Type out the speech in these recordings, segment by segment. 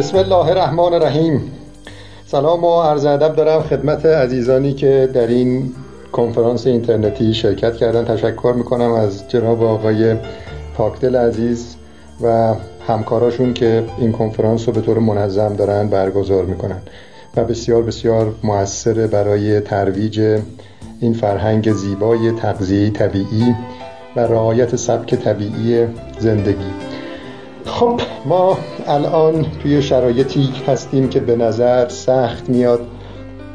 بسم الله الرحمن الرحیم. سلام و عرض ادب دارم خدمت عزیزانی که در این کنفرانس اینترنتی شرکت کردن. تشکر می‌کنم از جناب آقای پاکدل عزیز و همکاراشون که این کنفرانس رو به طور منظم دارن برگزار می‌کنن و بسیار بسیار موثر برای ترویج این فرهنگ زیبای تغذیه طبیعی و رعایت سبک طبیعی زندگی. خب ما الان توی شرایطی هستیم که به نظر سخت میاد.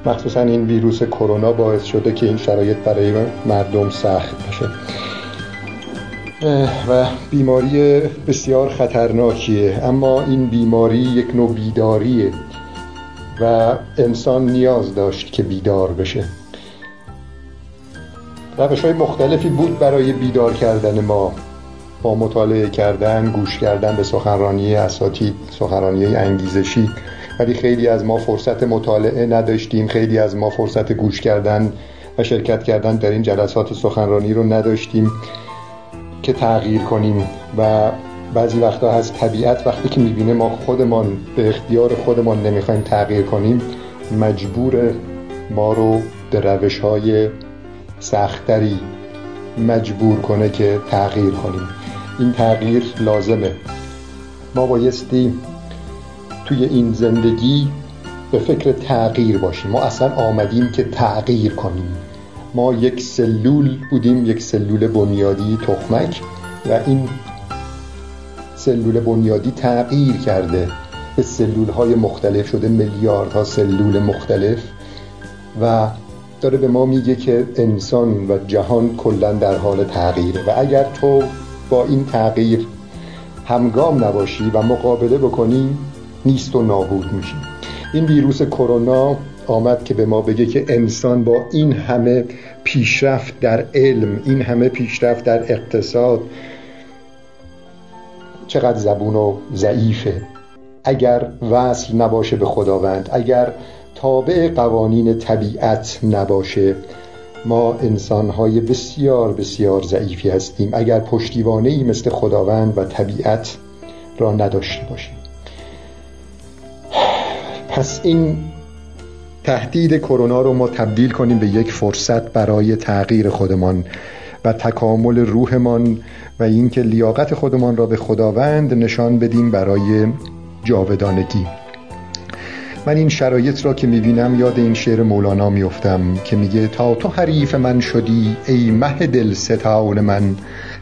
مخصوصا این ویروس کرونا باعث شده که این شرایط برای مردم سخت بشه. و بیماری بسیار خطرناکیه اما این بیماری یک نوع بیداریه و انسان نیاز داشت که بیدار بشه. روش های مختلفی بود برای بیدار کردن ما. با مطالعه کردن گوش کردن به سخنرانی اساتید سخنرانی انگیزشی. ولی خیلی از ما فرصت مطالعه نداشتیم خیلی از ما فرصت گوش کردن و شرکت کردن در این جلسات سخنرانی رو نداشتیم که تغییر کنیم. و بعضی وقتا از طبیعت وقتی که می‌بینه ما خودمان به اختیار خودمان نمی‌خوایم تغییر کنیم مجبور ما رو به روش های سختری مجبور کنه که تغییر کنیم. این تغییر لازمه. ما بایستی توی این زندگی به فکر تغییر باشیم. ما اصلا آمدیم که تغییر کنیم. ما یک سلول بودیم یک سلول بنیادی تخمک و این سلول بنیادی تغییر کرده. به سلول های مختلف شده میلیاردها سلول مختلف و داره به ما میگه که انسان و جهان کلا در حال تغییره. و اگر تو با این تغییر همگام نباشی و مقابله بکنی نیست و نابود میشی. این ویروس کرونا آمد که به ما بگه که انسان با این همه پیشرفت در علم این همه پیشرفت در اقتصاد چقدر زبون و ضعیفه. اگر وصل نباشه به خداوند اگر تابع قوانین طبیعت نباشه ما انسانهای بسیار بسیار ضعیفی هستیم. اگر پشتیوانه ای مثل خداوند و طبیعت را نداشته باشیم. پس این تهدید کرونا رو ما تبدیل کنیم به یک فرصت برای تغییر خودمان و تکامل روحمان و اینکه لیاقت خودمان را به خداوند نشان بدیم برای جاودانگی. من این شرایط را که می‌بینم یاد این شعر مولانا میفتم که میگه تا تو حریف من شدی ای مه دل ستان من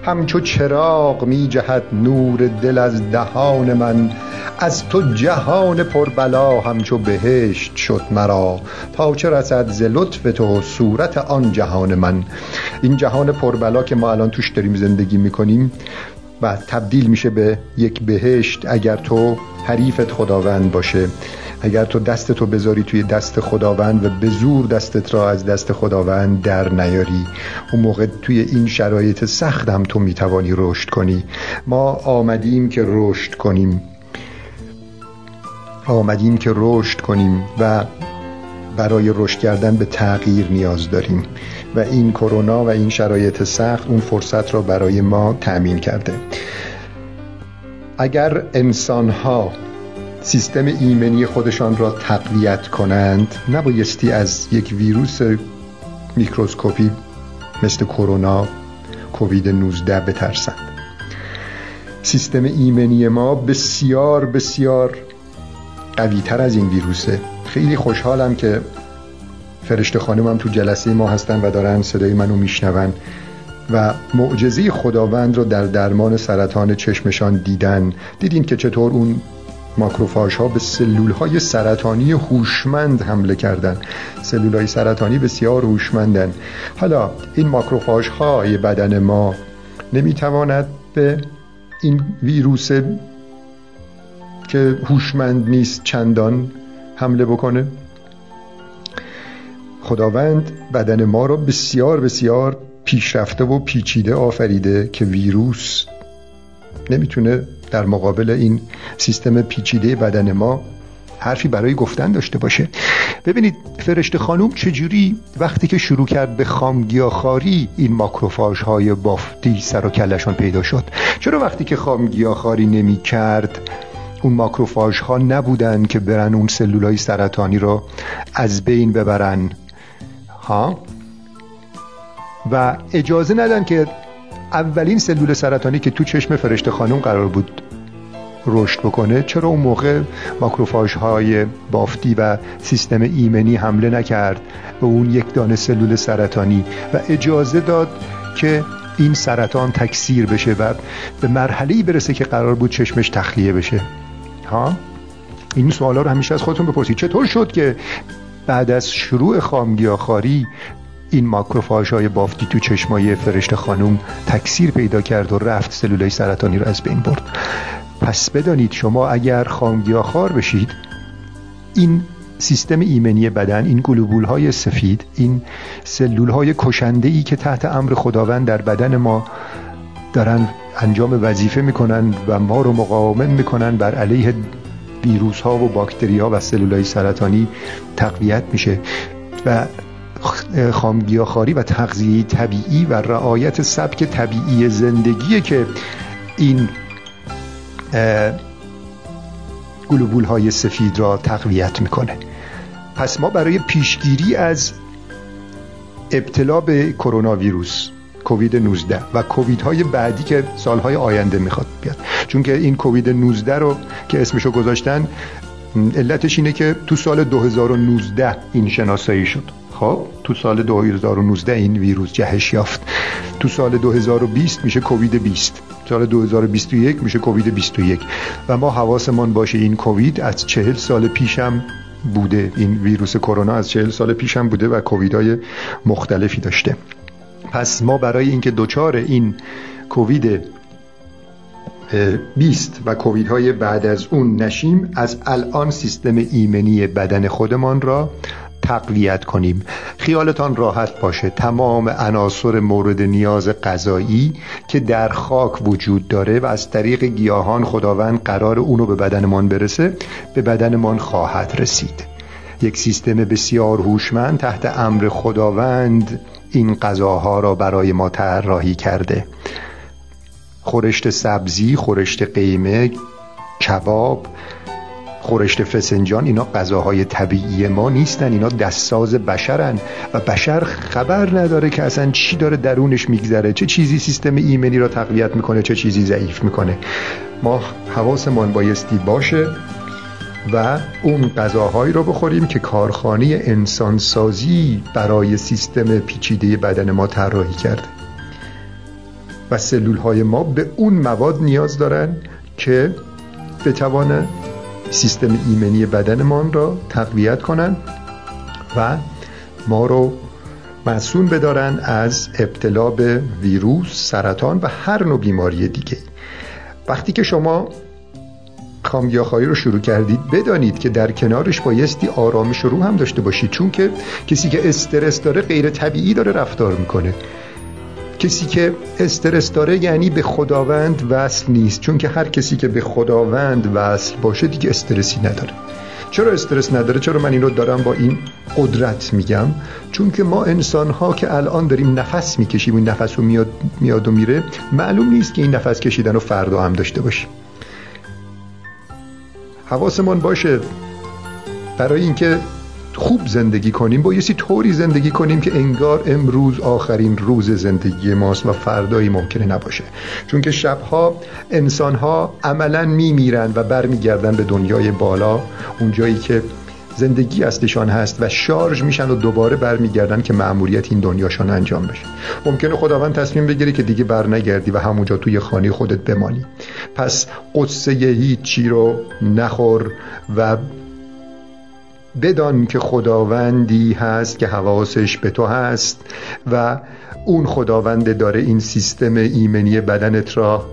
همچو چراغ می جهد نور دل از دهان من از تو جهان پربلا همچو بهشت شد مرا تا چه رسد ز لطف تو صورت آن جهان من. این جهان پربلا که ما الان توش داریم زندگی می‌کنیم و تبدیل میشه به یک بهشت اگر تو حریفت خداوند باشه. اگر تو دست تو بذاری توی دست خداوند و به زور دستت را از دست خداوند در نیاری اون موقع توی این شرایط سخت هم تو می‌توانی رشد کنی. ما آمدیم که رشد کنیم. آمدیم که رشد کنیم و برای رشد کردن به تغییر نیاز داریم. و این کرونا و این شرایط سخت اون فرصت را برای ما تأمین کرده. اگر انسان ها سیستم ایمنی خودشان را تقویت کنند نبایستی از یک ویروس میکروسکوپی مثل کرونا کووید 19 بترسند. سیستم ایمنی ما بسیار بسیار قوی تر از این ویروسه. خیلی خوشحالم که فرشته خانم هم تو جلسه ما هستن و دارن صدای منو میشنون و معجزه خداوند رو در درمان سرطان چشمشان دیدن. دیدین که چطور اون ماکروفاژ ها به سلول های سرطانی هوشمند حمله کردن سلول های سرطانی بسیار هوشمندن حالا این ماکروفاژ های بدن ما نمی‌تواند به این ویروس که هوشمند نیست چندان حمله بکنه. خداوند بدن ما رو بسیار بسیار پیشرفته و پیچیده آفریده که ویروس نمی‌تونه در مقابل این سیستم پیچیده بدن ما حرفی برای گفتن داشته باشه. ببینید فرشته خانوم چجوری وقتی که شروع کرد به خامگیاخاری این ماکروفاژ های بافتی سر و کلشان پیدا شد. چرا وقتی که خامگیاخاری نمی کرد اون ماکروفاژ ها نبودن که برن اون سلول های سرطانی رو از بین ببرن؟ ها؟ و اجازه ندن که اولین سلول سرطانی که تو چشم فرشته خانم قرار بود رشد بکنه چرا اون موقع ماکروفاژ های بافتی و سیستم ایمنی حمله نکرد به اون یک دانه سلول سرطانی؟ و اجازه داد که این سرطان تکثیر بشه و به مرحله برسه که قرار بود چشمش تخلیه بشه. ها؟ این سوالا رو همیشه از خودتون بپرسید. چطور شد که بعد از شروع خامگیاخاری این ماکروفاژ های بافتی تو چشمای فرشته خانوم تکثیر پیدا کرد و رفت سلولای سرطانی رو از بین برد. پس بدانید شما اگر خامگیاخوار بشید این سیستم ایمنی بدن این گلوبول های سفید این سلول های کشنده ای که تحت امر خداوند در بدن ما دارن انجام وظیفه می‌کنن و ما رو مقاومت می‌کنن بر علیه ویروس ها و باکتری ها و سلول های سرطانی تقویت میشه. و خامگیاخواری و تغذیه طبیعی و رعایت سبک طبیعی زندگی که این گلوبول های سفید را تقویت می‌کنه. پس ما برای پیشگیری از ابتلا به کرونا ویروس کووید 19 و کووید های بعدی که سالهای آینده می‌خواد بیاد. چون که این کووید 19 رو که اسمشو گذاشتن علتش اینه که تو سال 2019 این شناسایی شد. خب تو سال 2019 این ویروس جهش یافت. تو سال 2020 میشه کووید 20 سال 2021 میشه کووید 21 و ما حواسمون باشه این کووید از چهل سال پیشم بوده. این ویروس کرونا از چهل سال پیشم بوده و کوویدهای مختلفی داشته. پس ما برای اینکه دوچار این کووید 20 و کووید های بعد از اون نشیم از الان سیستم ایمنی بدن خودمان را تقویت کنیم. خیالتان راحت باشه. تمام عناصر مورد نیاز غذایی که در خاک وجود داره و از طریق گیاهان خداوند قرار اونو به بدنمان برسه به بدنمان خواهد رسید. یک سیستم بسیار هوشمند تحت امر خداوند این غذاها را برای ما طراحی کرده. خورشت سبزی خورشت قیمه کباب خورشت فسنجان اینا غذاهای طبیعی ما نیستن اینا دستساز بشرن. و بشر خبر نداره که اصلا چی داره درونش میگذره چه چیزی سیستم ایمنی را تقویت می‌کنه چه چیزی ضعیف می‌کنه. ما حواسمان بایستی باشه و اون غذاهایی رو بخوریم که کارخانه انسانسازی برای سیستم پیچیده بدن ما طراحی کرده. و سلول های ما به اون مواد نیاز دارن که بتوانه سیستم ایمنی بدنمان را تقویت کنند و ما رو مسئول بدارن از ابتلا به ویروس، سرطان و هر نوع بیماری دیگه. وقتی که شما خامگیاخواری رو شروع کردید بدانید که در کنارش بایستی آرامش رو هم داشته باشید چون که کسی که استرس داره غیر طبیعی داره رفتار می‌کنه. کسی که استرس داره یعنی به خداوند وصل نیست. چون که هر کسی که به خداوند وصل باشه دیگه استرسی نداره. چرا استرس نداره؟ چرا من این رو دارم با این قدرت میگم؟ چون که ما انسان ها که الان داریم نفس می‌کشیم این نفس رو میاد, میاد و میره معلوم نیست که این نفس کشیدن رو فردا هم داشته باشیم. حواسمون باشه. برای اینکه خوب زندگی کنیم بایستی طوری زندگی کنیم که انگار امروز آخرین روز زندگی ماست و فردایی ممکنه نباشه. چون که شبها انسانها عملا میمیرن و برمیگردن به دنیای بالا اونجایی که زندگی اصلشان هست و شارژ میشن و دوباره برمیگردن که مأموریت این دنیاشان انجام بشه. ممکنه خداوند تصمیم بگیره که دیگه بر نگردی و همونجا توی خانه خودت بمانی. پس قصه هیچی رو نخور و بدان که خداوندی هست که حواسش به تو هست و اون خداوند داره این سیستم ایمنی بدنت را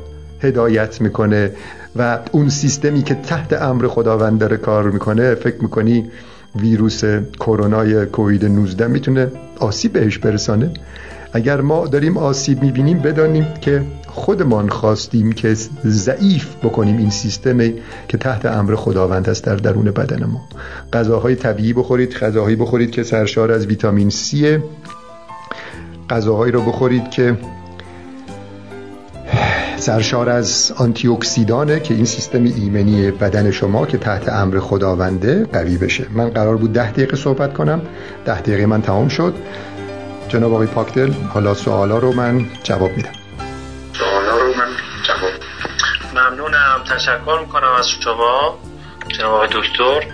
هدایت می‌کنه و اون سیستمی که تحت امر خداوند داره کار می‌کنه فکر می‌کنی ویروس کرونای کووید 19 می‌تونه آسیب بهش برسانه؟ اگر ما داریم آسیب می‌بینیم بدانیم که خودمان خواستیم که ضعیف بکنیم این سیستم که تحت امر خداوند است در درون بدن ما. غذاهای طبیعی بخورید غذاهایی بخورید که سرشار از ویتامین C غذاهایی رو بخورید که سرشار از آنتی اکسیدانه که این سیستم ایمنی بدن شما که تحت امر خداونده قوی بشه. من قرار بود ده دقیقه صحبت کنم. ده دقیقه من تمام شد. جناب آقای پاکدل حالا سوالا رو من جواب میدم. سوالا رو من جواب ممنونم تشکر می‌کنم از شما جناب آقای دکتر.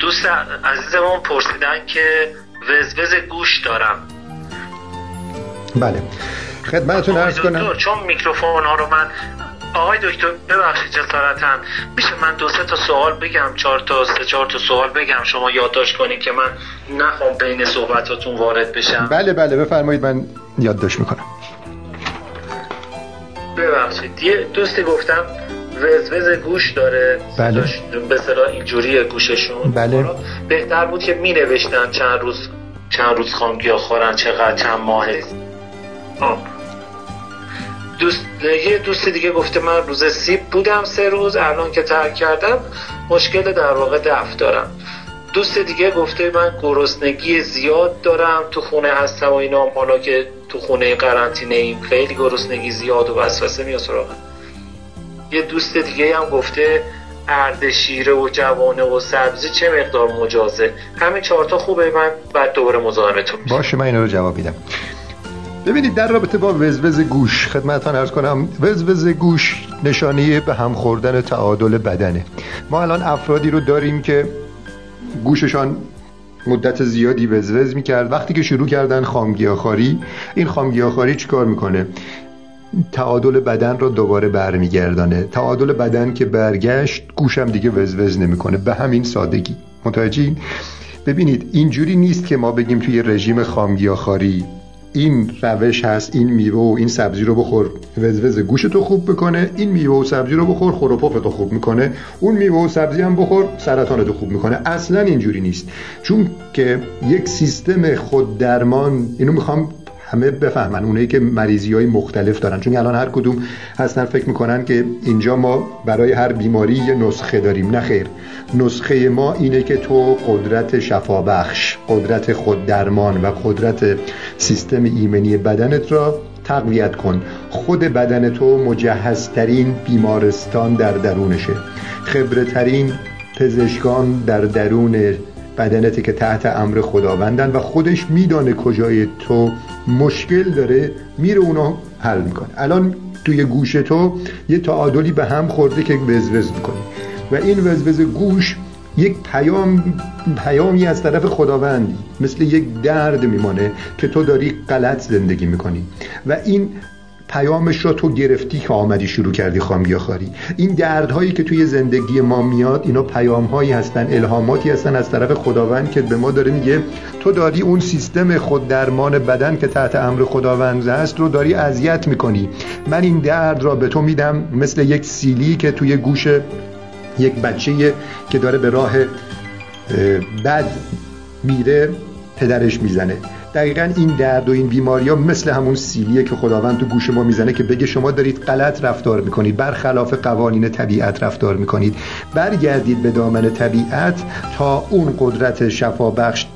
دوست عزیزمون پرسیدن که وزوز گوش دارم. بله. خدمتتون عرض کنم. چون میکروفون ها رو من آقای دکتر ببخشید جسارتا. میشه من دو سه تا سوال بگم چهار تا سه چهار تا سوال بگم. شما یادداشت کنید که من نخوام بین صحبتاتون وارد بشم. بله بله بفرمایید من یادداشت می‌کنم. ببخشید. یه دوستی گفتم وزوز گوش داره. بله. به صلاح اینجوری گوششون. بله. بهتر بود که می نوشتن چند روز چند روز خامگی خورن چقدر چند ماه دوست یه دوست دیگه گفته من روز سیب بودم سه روز الان که ترک کردم مشکل در واقع دفت دارم. دوست دیگه گفته من گرسنگی زیاد دارم تو خونه هستم و اینا حالا که تو خونه قرنطینه ایم خیلی گرسنگی زیاد و وسوسه میاد سراغم. یه دوست دیگه هم گفته اردشیره و جوانه و سبزی چه مقدار مجازه. همین چهارتا خوبه من بعد دوباره مزاحمتون باشه من اینو رو جواب میدم. ببینید در رابطه با وزوز گوش خدمتان ارز کنم وزوز گوش نشانه به هم خوردن تعادل بدنه. ما الان افرادی رو داریم که گوششان مدت زیادی وزوز می‌کرد. وقتی که شروع کردن خامگیاخاری این خامگیاخاری چیکار می‌کنه؟ تعادل بدن رو دوباره برمیگردانه. تعادل بدن که برگشت گوشم دیگه وزوز نمی‌کنه. به همین سادگی. متوجه ببینید اینجوری نیست که ما بگیم توی رژیم خامگیاخاری این روش هست این میوه و این سبزی رو بخور. وزوز گوش تو خوب بکنه این میوه و سبزی رو بخور خوروپف تو خوب می‌کنه. اون میوه و سبزی هم بخور سرطان تو خوب می‌کنه. اصلا اینجوری نیست. چون که یک سیستم خود درمان اینو می‌خوام همه بفهمن اونایی که مریضی های مختلف دارن. چون الان هر کدوم هستن فکر می‌کنن که اینجا ما برای هر بیماری یه نسخه داریم. نه خیر. نسخه ما اینه که تو قدرت شفابخش قدرت خود درمان و قدرت سیستم ایمنی بدنت را تقویت کن. خود بدن تو مجهزترین بیمارستان در درونشه. خبرترین پزشکان در درون بدنت که تحت امر خداوندن و خودش میدانه کجای تو مشکل داره میره اونو حل می‌کنه. الان توی گوش تو یه تعادلی به هم خورده که وزوز می‌کنی. و این وزوز گوش یک پیام پیامی از طرف خداوندی مثل یک درد میمانه که تو داری غلط زندگی می‌کنی. و این پیامش را تو گرفتی که آمدی شروع کردی خاری. این دردهایی که توی زندگی ما میاد اینا پیامهایی هستن الهاماتی هستن از طرف خداوند که به ما داره میگه تو داری اون سیستم خود درمان بدن که تحت امر خداوند است رو داری اذیت می‌کنی. من این درد را به تو میدم مثل یک سیلی که توی گوش یک بچه که داره به راه بد میره پدرش می‌زنه. دقیقا این درد و این بیماری ها مثل همون سیلیه که خداوند تو گوش ما می‌زنه که بگه شما دارید غلط رفتار می‌کنید برخلاف قوانین طبیعت رفتار می‌کنید. برگردید به دامن طبیعت تا اون قدرت شفابخش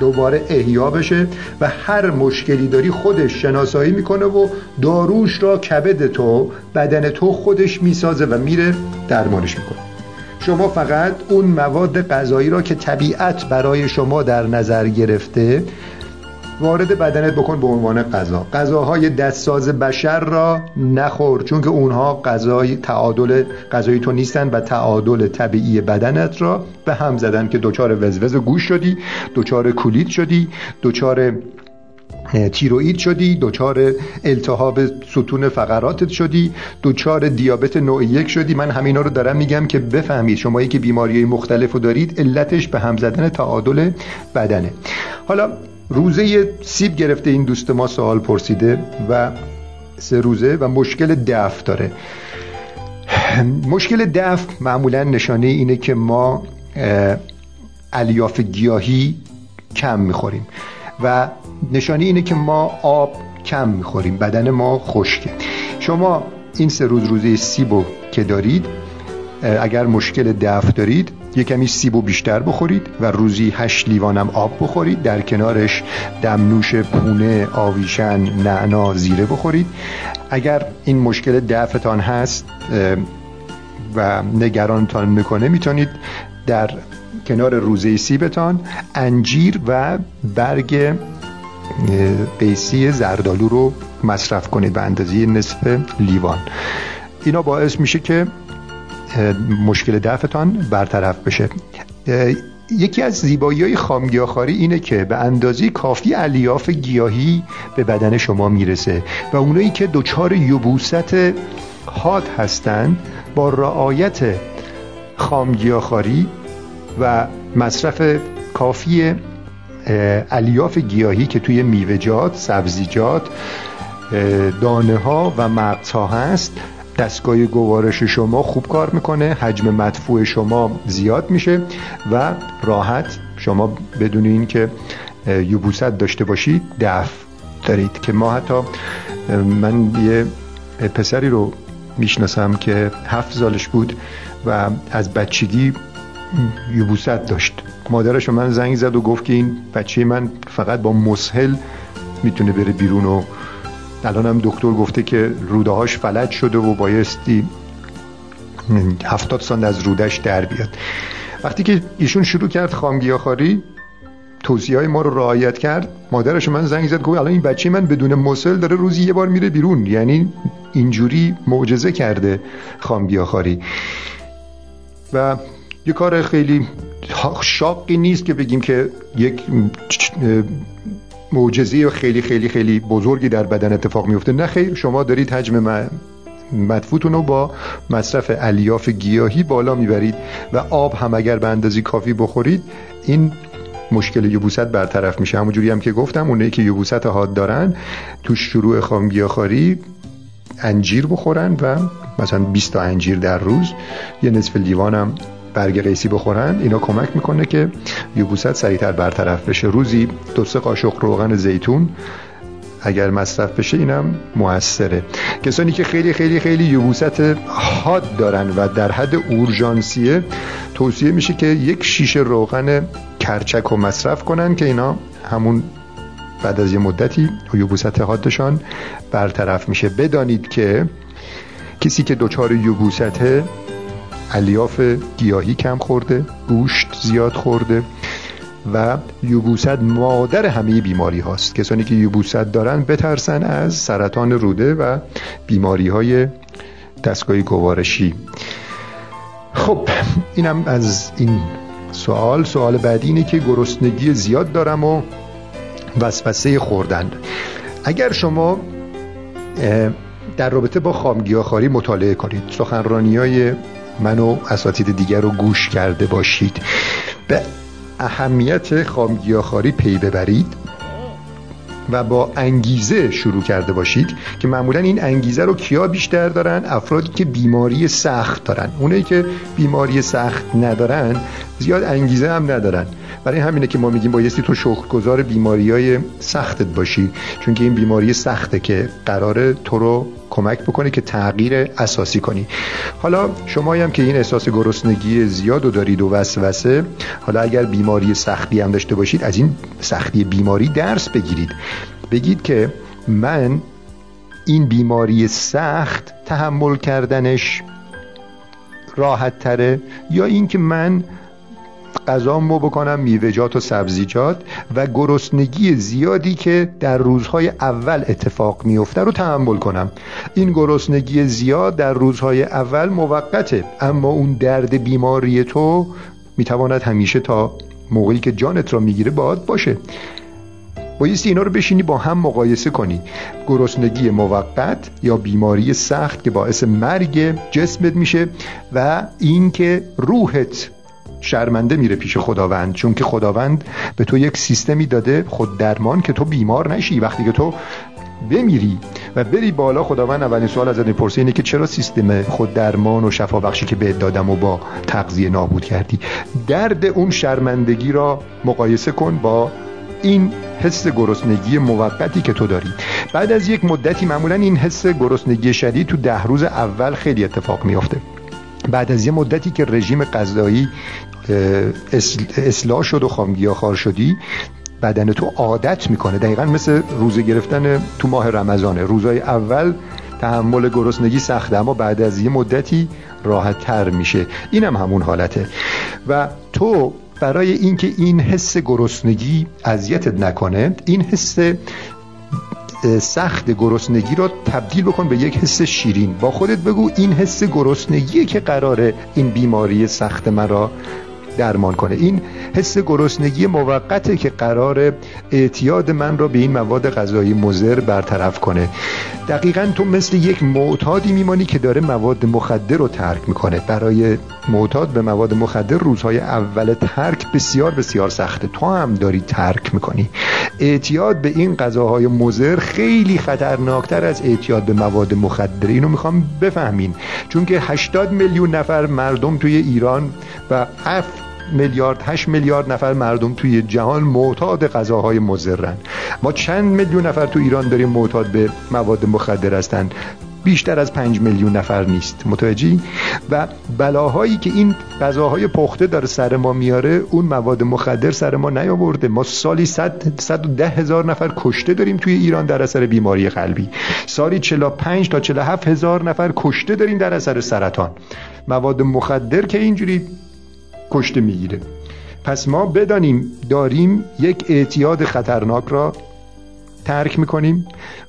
دوباره احیا بشه و هر مشکلی داری خودش شناسایی می‌کنه و داروش را کبد تو بدن تو خودش می‌سازه و میره درمانش می‌کنه. شما فقط اون مواد غذایی را که طبیعت برای شما در نظر گرفته وارد بدنت بکن به عنوان غذا. غذاهای دستساز بشر را نخور چون که اونها غذای تعادل غذایی تو نیستن و تعادل طبیعی بدنت را به هم زدن که دچار وزوز گوش شدی دچار کولید شدی دچار تیروئید شدی دچار التهاب ستون فقراتت شدی دچار دیابت نوع یک شدی. من همینا رو دارم میگم که بفهمید شمایی که بیماری مختلف رو دارید علتش به هم زدن تعادل بدنه. حالا روزه سیب گرفته این دوست ما سوال پرسیده و سه روزه و مشکل دفع داره. مشکل دفع معمولا نشانه اینه که ما الیاف گیاهی کم می‌خوریم و نشانی اینه که ما آب کم می‌خوریم بدن ما خشکه. شما این سه روز روزه سیبو که دارید اگر مشکل دفع دارید یه کمی سیب و بیشتر بخورید و روزی هشت لیوانم آب بخورید در کنارش دمنوش پونه آویشن نعنا زیره بخورید. اگر این مشکل دفتان هست و نگرانتان می‌کنه می‌تونید در کنار روزه سیبتان انجیر و برگ قیسی زردالو رو مصرف کنید به اندازه نصف لیوان. اینا باعث میشه که مشکل دفتان برطرف بشه. یکی از زیبایی های خامگیاخاری اینه که به اندازه کافی الیاف گیاهی به بدن شما می‌رسه و اونایی که دچار یبوست حاد هستند با رعایت خامگیاخاری و مصرف کافی الیاف گیاهی که توی میوه‌جات، سبزیجات، دانه ها و مغز هست. دستگاه گوارش شما خوب کار می‌کنه. حجم مدفوع شما زیاد میشه و راحت شما بدون اینکه یبوست داشته باشید دفع دارید که ما حتی من یه پسری رو می‌شناسم که هفت سالش بود و از بچگی یبوست داشت. مادرش من زنگ زد و گفت که این بچه من فقط با مسهل می‌تونه بره بیرون و الان هم دکتر گفته که رودهاش فلج شده و بایستی هفتاد سال از رودش در بیاد. وقتی که ایشون شروع کرد خامگیاخاری توصیه های ما رو رعایت کرد مادرش من زنگ زد گفت الان این بچه من بدون مسل داره روزی یه بار میره بیرون. یعنی اینجوری معجزه کرده خامگیاخاری و یه کار خیلی شاقی نیست که بگیم که یک معجزه خیلی خیلی خیلی بزرگی در بدن اتفاق میفته نه خیر شما دارید حجم مدفوتون رو با مصرف الیاف گیاهی بالا می‌برید و آب هم اگر به اندازی کافی بخورید این مشکل یبوست برطرف میشه. همونجوری هم که گفتم اونایی که یبوست حاد دارن تو شروع خامگیاخواری انجیر بخورن و مثلا 20 تا انجیر در روز. یه نصف لیوان هم برگ قیسی بخورن اینا کمک می‌کنه که یبوست سریعتر برطرف بشه. روزی دو سه قاشق روغن زیتون اگر مصرف بشه اینم موثره. کسانی که خیلی خیلی خیلی یبوست حاد دارن و در حد اورژانسیه توصیه میشه که یک شیشه روغن کرچک رو مصرف کنن که اینا همون بعد از یه مدتی یبوست حادشان برطرف میشه. بدانید که کسی که دچار یبوسته الیاف گیاهی کم خورده گوشت زیاد خورده و یوبوست مادر همه بیماری هاست. کسانی که یوبوست دارن بترسن از سرطان روده و بیماری های دستگاه گوارشی. خب اینم از این سوال. سوال بعدی اینه که گرسنگی زیاد دارم و وسوسه خوردن. اگر شما در رابطه با خامگیاخاری مطالعه کنید سخنرانی های من و اساتید دیگر رو گوش کرده باشید. به اهمیت خامگیاخاری پی ببرید و با انگیزه شروع کرده باشید که معمولا این انگیزه رو کیا بیشتر دارن؟ افرادی که بیماری سخت دارن. اونایی که بیماری سخت ندارن زیاد انگیزه هم ندارن. برای همینه که ما میگیم بایستی تو شکرگزار بیماری های سختت باشی چون که این بیماری سخته که قرار تو رو کمک بکنه که تغییر اساسی کنی. حالا شما هم که این احساس گرسنگی زیاد و دارید و وسوسه حالا اگر بیماری سختی هم داشته باشید از این سختی بیماری درس بگیرید. بگید که من این بیماری سخت تحمل کردنش راحت تره یا اینکه من غذامو بکنم میوه‌جات و سبزیجات و گرسنگی زیادی که در روزهای اول اتفاق میفته رو تحمل کنم. این گرسنگی زیاد در روزهای اول موقته اما اون درد بیماری تو می‌تواند همیشه تا موقعی که جانت را می‌گیره باد باشه. بایستی اینا رو بشینی با هم مقایسه کنی. گرسنگی موقت یا بیماری سخت که باعث مرگ جسمت میشه و اینکه روحت شرمنده میره پیش خداوند چون که خداوند به تو یک سیستمی داده خود درمان که تو بیمار نشی. وقتی که تو بمیری و بری بالا خداوند اولین سوال ازت می‌پرسه اینه که چرا سیستم خود درمان و شفا بخشی که بهت دادم و با تغذیه نابود کردی؟ درد اون شرمندگی را مقایسه کن با این حس گرسنگی موقتی که تو داری. بعد از یک مدتی معمولا این حس گرسنگی شدید تو ده روز اول خیلی اتفاق میافته. بعد از یه مدتی که رژیم غذایی اصلاح شد و خار شدی بدن تو عادت می‌کنه. دقیقا مثل روزه گرفتن تو ماه رمضانه. روزای اول تحمل گرسنگی سخته اما بعد از یه مدتی راحت تر میشه. اینم هم همون حالته. و تو برای اینکه این حس گرسنگی اذیتت نکنه این حس سخت گرسنگی رو تبدیل بکن به یک حس شیرین. با خودت بگو این حس گرسنگی که قراره این بیماری سخت مرا درمان کنه. این حس گرسنگی موقته که قرار اعتیاد من را به این مواد غذایی مضر برطرف کنه. دقیقا تو مثل یک معتادی میمانی که داره مواد مخدر رو ترک می‌کنه. برای معتاد به مواد مخدر روزهای اول ترک بسیار بسیار سخته. تو هم داری ترک می‌کنی. اعتیاد به این غذاهای مضر خیلی خطرناکتر از اعتیاد به مواد مخدر. اینو می‌خوام بفهمین. چون که 80 میلیون نفر مردم توی ایران و 7 میلیارد 8 میلیارد نفر مردم توی جهان معتاد غذاهای مضرن. ما چند میلیون نفر تو ایران داریم معتاد به مواد مخدر هستن بیشتر از پنج میلیون نفر نیست. متوجهی؟ و بلاهایی که این غذاهای پخته داره سر ما میاره اون مواد مخدر سر ما نیاورده. ما سالی صد, صد و ده هزار نفر کشته داریم توی ایران در اثر بیماری قلبی. سالی 45 تا 47 هزار نفر کشته داریم در اثر سرطان. مواد مخدر که اینجوری کشته می‌گیره. پس ما بدانیم داریم یک اعتیاد خطرناک را ترک می‌کنیم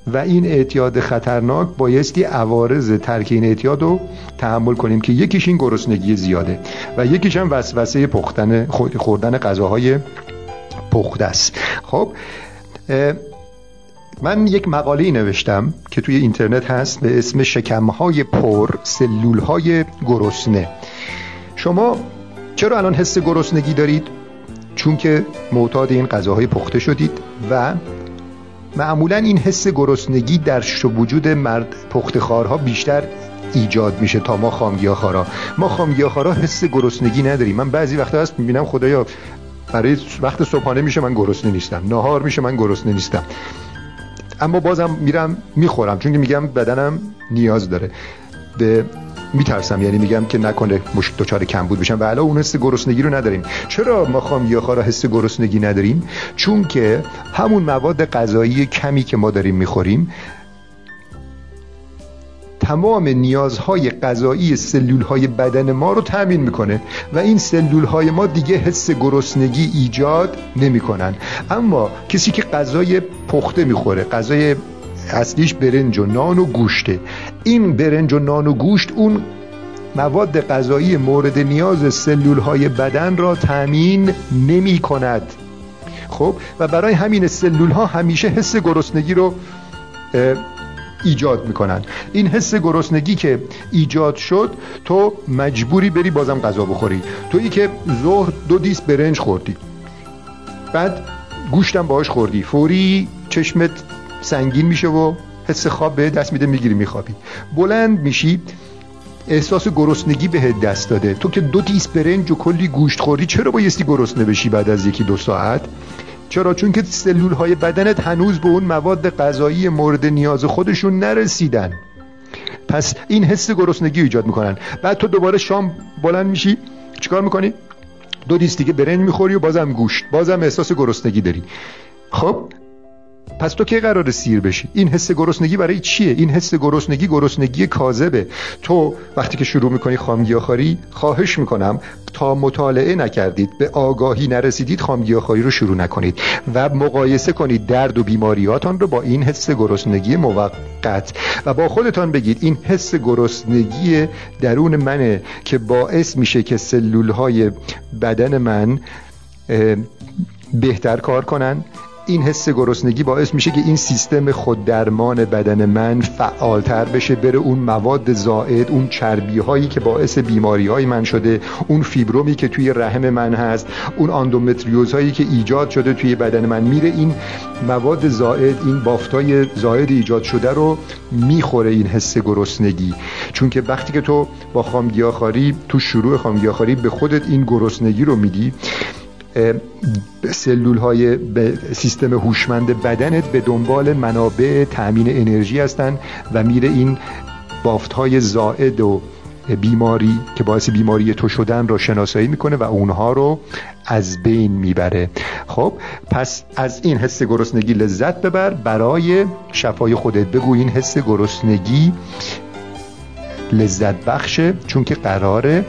و این اعتیاد خطرناک بایستی عوارض ترک این اعتیاد رو تحمل کنیم که یکیش این گرسنگی زیاده و یکیش هم وسوسه پختن خوردن غذاهای پخته است. خب من یک مقاله نوشتم که توی اینترنت هست به اسم شکمهای پر سلولهای گرسنه. شما چرا الان حس گرسنگی دارید؟ چون که معتاد این غذاهای پخته شدید و معمولا این حس گرسنگی در وجود مرد پختخارها بیشتر ایجاد میشه تا ما خامگیاخارا ما خامگیاخارا حس گرسنگی نداریم. من بعضی وقتا هست می‌بینم خدایا برای وقت صبحانه میشه من گرسنه نیستم. نهار میشه من گرسنه نیستم. اما بازم میرم می‌خورم. چون که میگم بدنم نیاز داره. به میترسم. یعنی میگم که نکنه مشک دچار کمبود بشم. و الان اون حس گرسنگی رو نداریم. چرا ما خامیاخا را حس گرسنگی نداریم؟ چون که همون مواد غذایی کمی که ما داریم می‌خوریم تمام نیازهای غذایی سلول های بدن ما رو تامین می‌کنه و این سلول های ما دیگه حس گرسنگی ایجاد نمی‌کنن. اما کسی که غذای پخته می‌خوره غذای اصلیش برنج و نان و گوشته. این برنج و نان و گوشت اون مواد غذایی مورد نیاز سلول های بدن را تامین نمی کند. خب و برای همین سلول ها همیشه حس گرسنگی رو ایجاد می‌کنن. این حس گرسنگی که ایجاد شد تو مجبوری بری بازم غذا بخوری. تویی که ظهر دو دیس برنج خوردی بعد گوشتم باهاش خوردی. فوری چشمت سنگین میشه و حس خواب به دست میده می‌گیری میخوابی. بلند میشی احساس گرسنگی به دست داده. تو که دو دیس برنج و کلی گوشت خوری چرا بایستی گرسنه بشی بعد از یکی دو ساعت؟ چرا؟ چون که سلول های بدنت هنوز به اون مواد غذایی مورد نیاز خودشون نرسیدن. پس این حس گرسنگی ایجاد می‌کنن. بعد تو دوباره شام بلند میشی چیکار می‌کنی؟ دو دیس دیگه برنج می‌خوری و بازم گوشت بازم احساس گرسنگی داری. خب پس تو کی قرار سیر بشی؟ این حس گرسنگی برای چیه؟ این حس گرسنگی گرسنگی کاذبه. تو وقتی که شروع می‌کنی خامگیاخواری خواهش می‌کنم تا مطالعه نکردید به آگاهی نرسیدید خامگیاخواری رو شروع نکنید و مقایسه کنید درد و بیماریاتان رو با این حس گرسنگی موقت و با خودتان بگید این حس گرسنگی درون منه که باعث میشه که سلول های بدن من بهتر کار کنن. این حس گرسنگی باعث میشه که این سیستم خوددرمان بدن من فعالتر بشه بره اون مواد زائد اون چربی هایی که باعث بیماری های من شده اون فیبرومی که توی رحم من هست اون آندومتریوز هایی که ایجاد شده توی بدن من میره این مواد زائد این بافتای زائد ایجاد شده رو می‌خوره این حس گرسنگی. چون که وقتی که تو با خامگیاخواری تو شروع خامگیاخواری به خودت این گرسنگی رو میدی سلول های سیستم هوشمند بدنت به دنبال منابع تأمین انرژی هستند و میره این بافت های زائد و بیماری که باعث بیماری تو شدن رو شناسایی می‌کنه و اونها رو از بین می‌بره. خب پس از این حس گرسنگی لذت ببر. برای شفای خودت بگو این حس گرسنگی لذت بخشه چون که قراره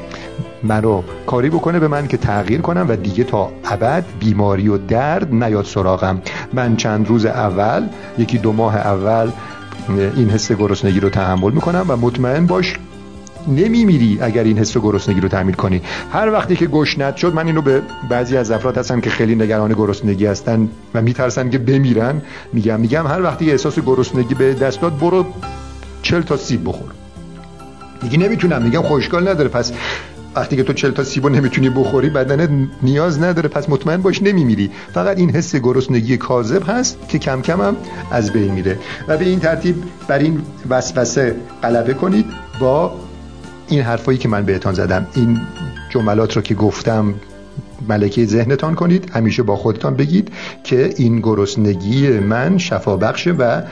منو کاری بکنه به من که تغییر کنم و دیگه تا ابد بیماری و درد نیاد سراغم. من چند روز اول یکی دو ماه اول این حس گرسنگی رو تحمل می‌کنم و مطمئن باش نمیمیری اگر این حس گرسنگی رو تعمیل کنی. هر وقتی که گشنت شد من اینو به بعضی از افراد هستن که خیلی نگران گرسنگی هستن و میترسن که بمیرن. میگم میگم هر وقتی احساس گرسنگی به دست داد برو چل تا سیب بخور. دیگه نمی‌تونم. میگم خوشگال نداره. پس وقتی که تو چل تا سیبو نمی‌تونی بخوری بدنت نیاز نداره. پس مطمئن باش نمیمیری. فقط این حس گرسنگی کاذب هست که کم کم هم از بین میره. و به این ترتیب بر این وسوسه غلبه کنید با این حرفایی که من بهتان زدم. این جملات رو که گفتم ملکه ذهنتان کنید. همیشه با خودتان بگید که این گرسنگی من شفا بخشه و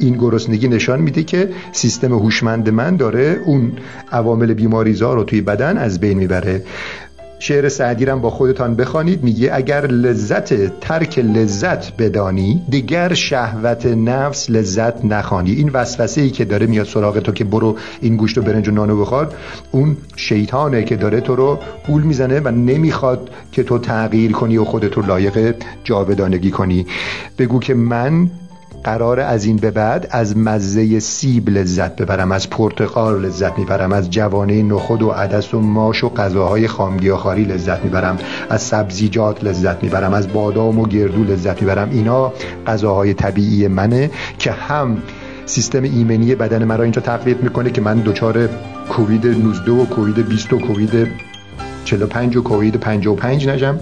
این گرسنگی نشان میده که سیستم هوشمند من داره اون عوامل بیماریزا رو توی بدن از بین می‌بره. شعر سعدی با خودتان بخوانید میگه اگر لذت ترک لذت بدانی دیگر شهوت نفس لذت نخوانی. این وسوسه ای که داره میاد سراغ تو که برو این گوشت و برنج و نانو بخور اون شیطانه که داره تو رو گول می‌زنه و نمی‌خواد که تو تغییر کنی و خودت رو لایق جاودانگی کنی. بگو که من قرار از این به بعد از مزه سیب لذت ببرم از پرتقال لذت می‌برم از جوانه نخود و عدس و ماش و غذاهای خامگیاخواری لذت می‌برم از سبزیجات لذت می‌برم از بادام و گردو لذت می‌برم. اینا غذاهای طبیعی منه که هم سیستم ایمنی بدن مرا اینجا تقویت می‌کنه که من دچار کووید 19 و کووید 20 و کووید 45 و کووید 55 نشم.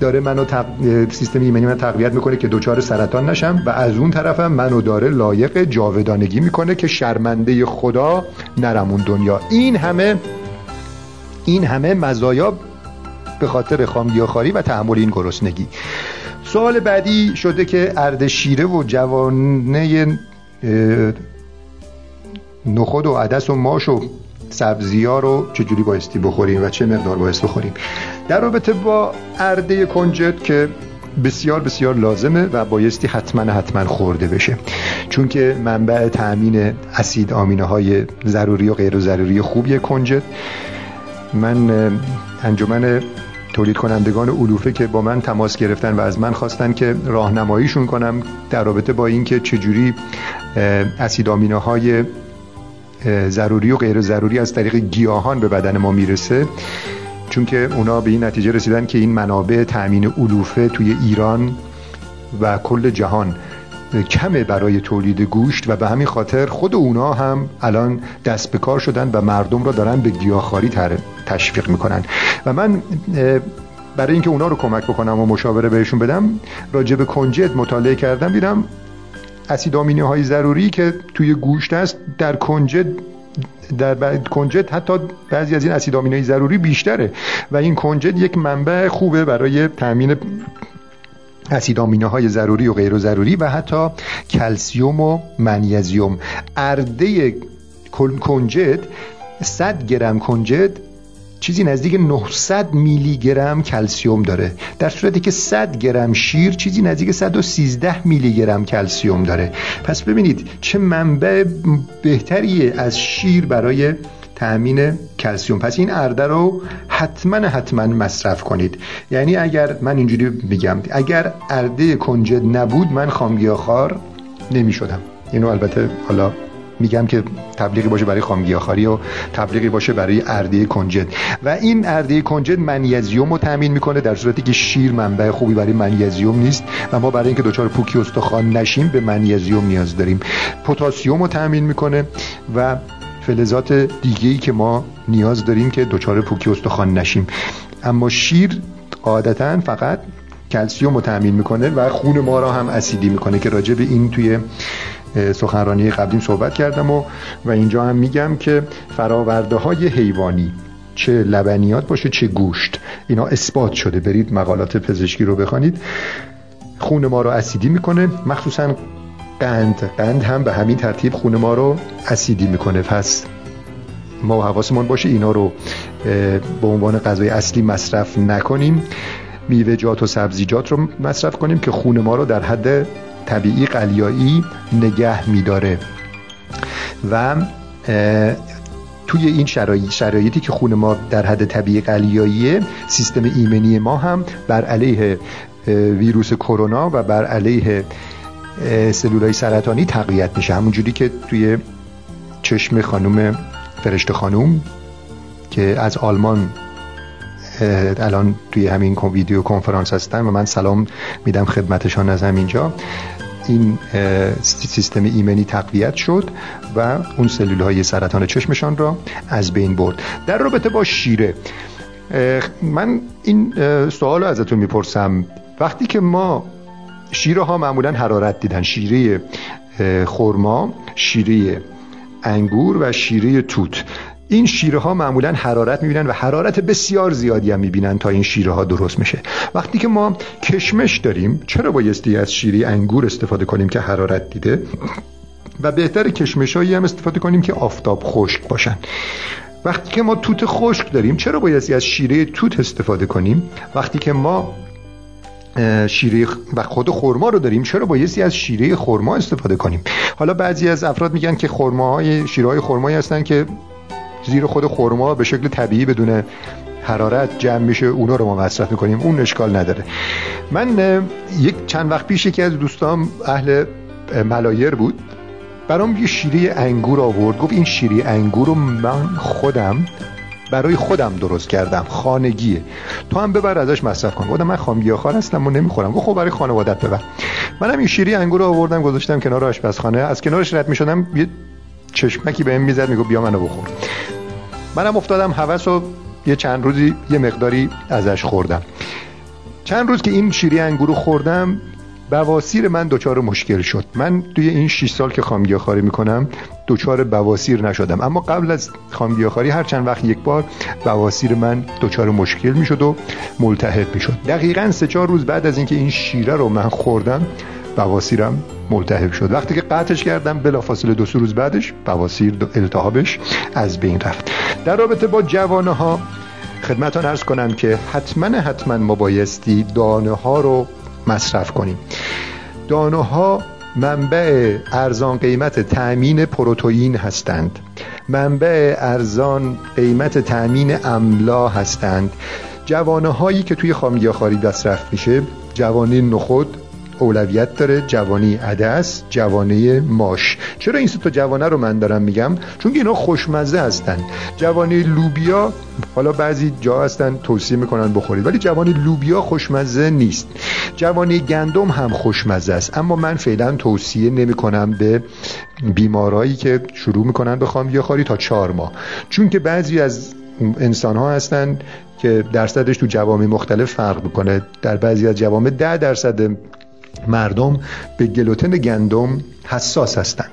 داره منو تق... سیستم ایمنی من تقویت می‌کنه که دچار سرطان نشم و از اون طرفم منو داره لایق جاودانگی می‌کنه که شرمنده خدا نرمون دنیا. این همه این همه مزایا به خاطر خامگیاخواری و تحمل این گرسنگی. سوال بعدی شده که اردشیره و جوانه نخود و عدس و ماش و سبزی ها رو چجوری بایستی بخوریم و چه مقدار بایست بخوریم؟ در رابطه با ارده کنجد که بسیار بسیار لازمه و بایستی حتما حتما خورده بشه. چون که منبع تأمین اسید آمینه های ضروری و غیر ضروری خوبی کنجد. من انجمن تولید کنندگان علوفه که با من تماس گرفتن و از من خواستن که راهنماییشون کنم در رابطه با اینکه چجوری اسید آمینه های ضروری و غیر ضروری از طریق گیاهان به بدن ما می‌رسه. چون که اونا به این نتیجه رسیدن که این منابع تأمین علوفه توی ایران و کل جهان کمه برای تولید گوشت و به همین خاطر خود اونا هم الان دست به کار شدن و مردم را دارن به گیاهخواری تشویق می‌کنن. و من برای اینکه اونا رو کمک بکنم و مشاوره بهشون بدم راجع به کنجد مطالعه کردم دیدم اسید های ضروری که توی گوشت است در کنجد در کنجد حتی بعضی از این اسید آمینه ضروری بیشتره و این کنجد یک منبع خوبه برای تامین اسید آمینه های ضروری و غیر ضروری و حتی کلسیوم و منیزیوم ارده کنجد 100 گرم کنجد چیزی نزدیک 900 میلی گرم کلسیوم داره. در صورتی که 100 گرم شیر چیزی نزدیک 113 میلی گرم کلسیوم داره. پس ببینید چه منبع بهتری از شیر برای تأمین کلسیوم. پس این ارده رو حتما حتما مصرف کنید. یعنی اگر من اینجوری بگم اگر ارده کنجد نبود من خامگیاخوار نمی شدم اینو البته حالا میگم که تبلیغی باشه برای خامگیاخواری و تبلیغی باشه برای ارده کنجد. و این ارده کنجد منیزیوم رو تامین می‌کنه در صورتی که شیر منبع خوبی برای منیزیوم نیست و ما برای اینکه دچار پوکی استخوان نشیم به منیزیوم نیاز داریم. پتاسیم رو تامین می‌کنه و فلزات دیگه ای که ما نیاز داریم که دچار پوکی استخوان نشیم. اما شیر قاعدتا فقط کلسیوم رو تامین می‌کنه و خون ما را هم اسیدی می‌کنه که راجع به این توی سخنرانی قبلیم صحبت کردم و و اینجا هم میگم که فراورده های حیوانی چه لبنیات باشه چه گوشت اینا اثبات شده. برید مقالات پزشکی رو بخوانید. خون ما رو اسیدی می‌کنه. مخصوصا قند. قند هم به همین ترتیب خون ما رو اسیدی می‌کنه. پس ما حواسمون باشه اینا رو به عنوان غذای اصلی مصرف نکنیم. میوه‌جات و سبزیجات رو مصرف کنیم که خون ما رو در حد طبیعی قلیایی نگه میداره. و توی این شرایط شرایطی که خون ما در حد طبیعی قلیاییه سیستم ایمنی ما هم بر علیه ویروس کرونا و بر علیه سلولای سرطانی تقویت میشه. همونجوری که توی چشم خانم فرشته خانوم که از آلمان الان توی همین ویدیو کنفرانس هستن و من سلام میدم خدمتشان از همینجا. این سیستم ایمنی تقویت شد و اون سلول های سرطان چشمشان را از بین برد. در رابطه با شیره من این سوال رو ازتون می‌پرسم. وقتی که ما شیره ها معمولا حرارت دیدن شیره خورما شیره انگور و شیره توت این شیره ها معمولا حرارت می‌بینن و حرارت بسیار زیادی هم می‌بینن تا این شیره ها درست میشه. وقتی که ما کشمش داریم چرا بایستی از شیره انگور استفاده کنیم که حرارت دیده؟ و بهتر کشمش هایی هم استفاده کنیم که آفتاب خشک باشن. وقتی که ما توت خشک داریم چرا بایستی از شیره توت استفاده کنیم؟ وقتی که ما شیره و خود خرما رو داریم چرا بایستی از شیره خرما استفاده کنیم؟ حالا بعضی از افراد میگن که خرماهای شیره های خرمایی هستن که زیر خود خرما به شکل طبیعی بدون حرارت جمع میشه اونا رو ما مصرف می‌کنیم. اون اشکال نداره. من یک چند وقت پیش یکی از دوستام اهل ملایر بود. برام یه شیره انگور آورد. گفت این شیره انگور رو من خودم برای خودم درست کردم. خانگیه. تو هم ببر ازش مصرف کن. گفتم من خامگیاخوار هستم و نمی‌خورم. گفت خب برای خانوادت ببر. منم این شیری انگور رو آوردم گذاشتم کنار آشپزخانه. از کنارش رد می‌شدم یه چشمکی بهم می‌زد می‌گفت بیا منو بخور. منم افتادم هوس و یه چند روزی یه مقداری ازش خوردم. چند روز که این شیری انگور رو خوردم بواسیر من دچار مشکل شد. من توی این 6 سال که خامگیاخواری می‌کنم دچار بواسیر نشدم. اما قبل از خامگیاخواری هر چند وقت یک بار بواسیر من دچار مشکل می‌شد و ملتهب می‌شد. دقیقا سه چهار روز بعد از اینکه این شیره رو من خوردم بواسیرم ملتهب شد. وقتی که قطعش کردم بلافاصله دو روز بعدش بواسیر التهابش از بین رفت. در رابطه با جوانه ها خدمتان ارز کنم که حتما حتما ما بایستی دانه ها رو مصرف کنیم. دانه ها منبع ارزان قیمت تأمین پروتئین هستند. منبع ارزان قیمت تأمین املا هستند. جوانه هایی که توی خامیگاخاری دسترفت میشه جوانه نخود اولویت داره جوانی عدس جوانه ماش. چرا این سه تا جوانه رو من دارم میگم؟ چون اینا خوشمزه هستن. جوانه لوبیا حالا بعضی جا هستن توصیه می‌کنن بخورید ولی جوانه لوبیا خوشمزه نیست. جوانه گندم هم خوشمزه است. اما من فعلا توصیه نمی‌کنم به بیمارایی که شروع می‌کنن به خامیه تا چهار ماه. چون که بعضی از انسان ها هستن که درصدش تو جوامع مختلف فرق می‌کنه. در بعضی از جوامع ده درصد مردم به گلوتن گندم حساس هستند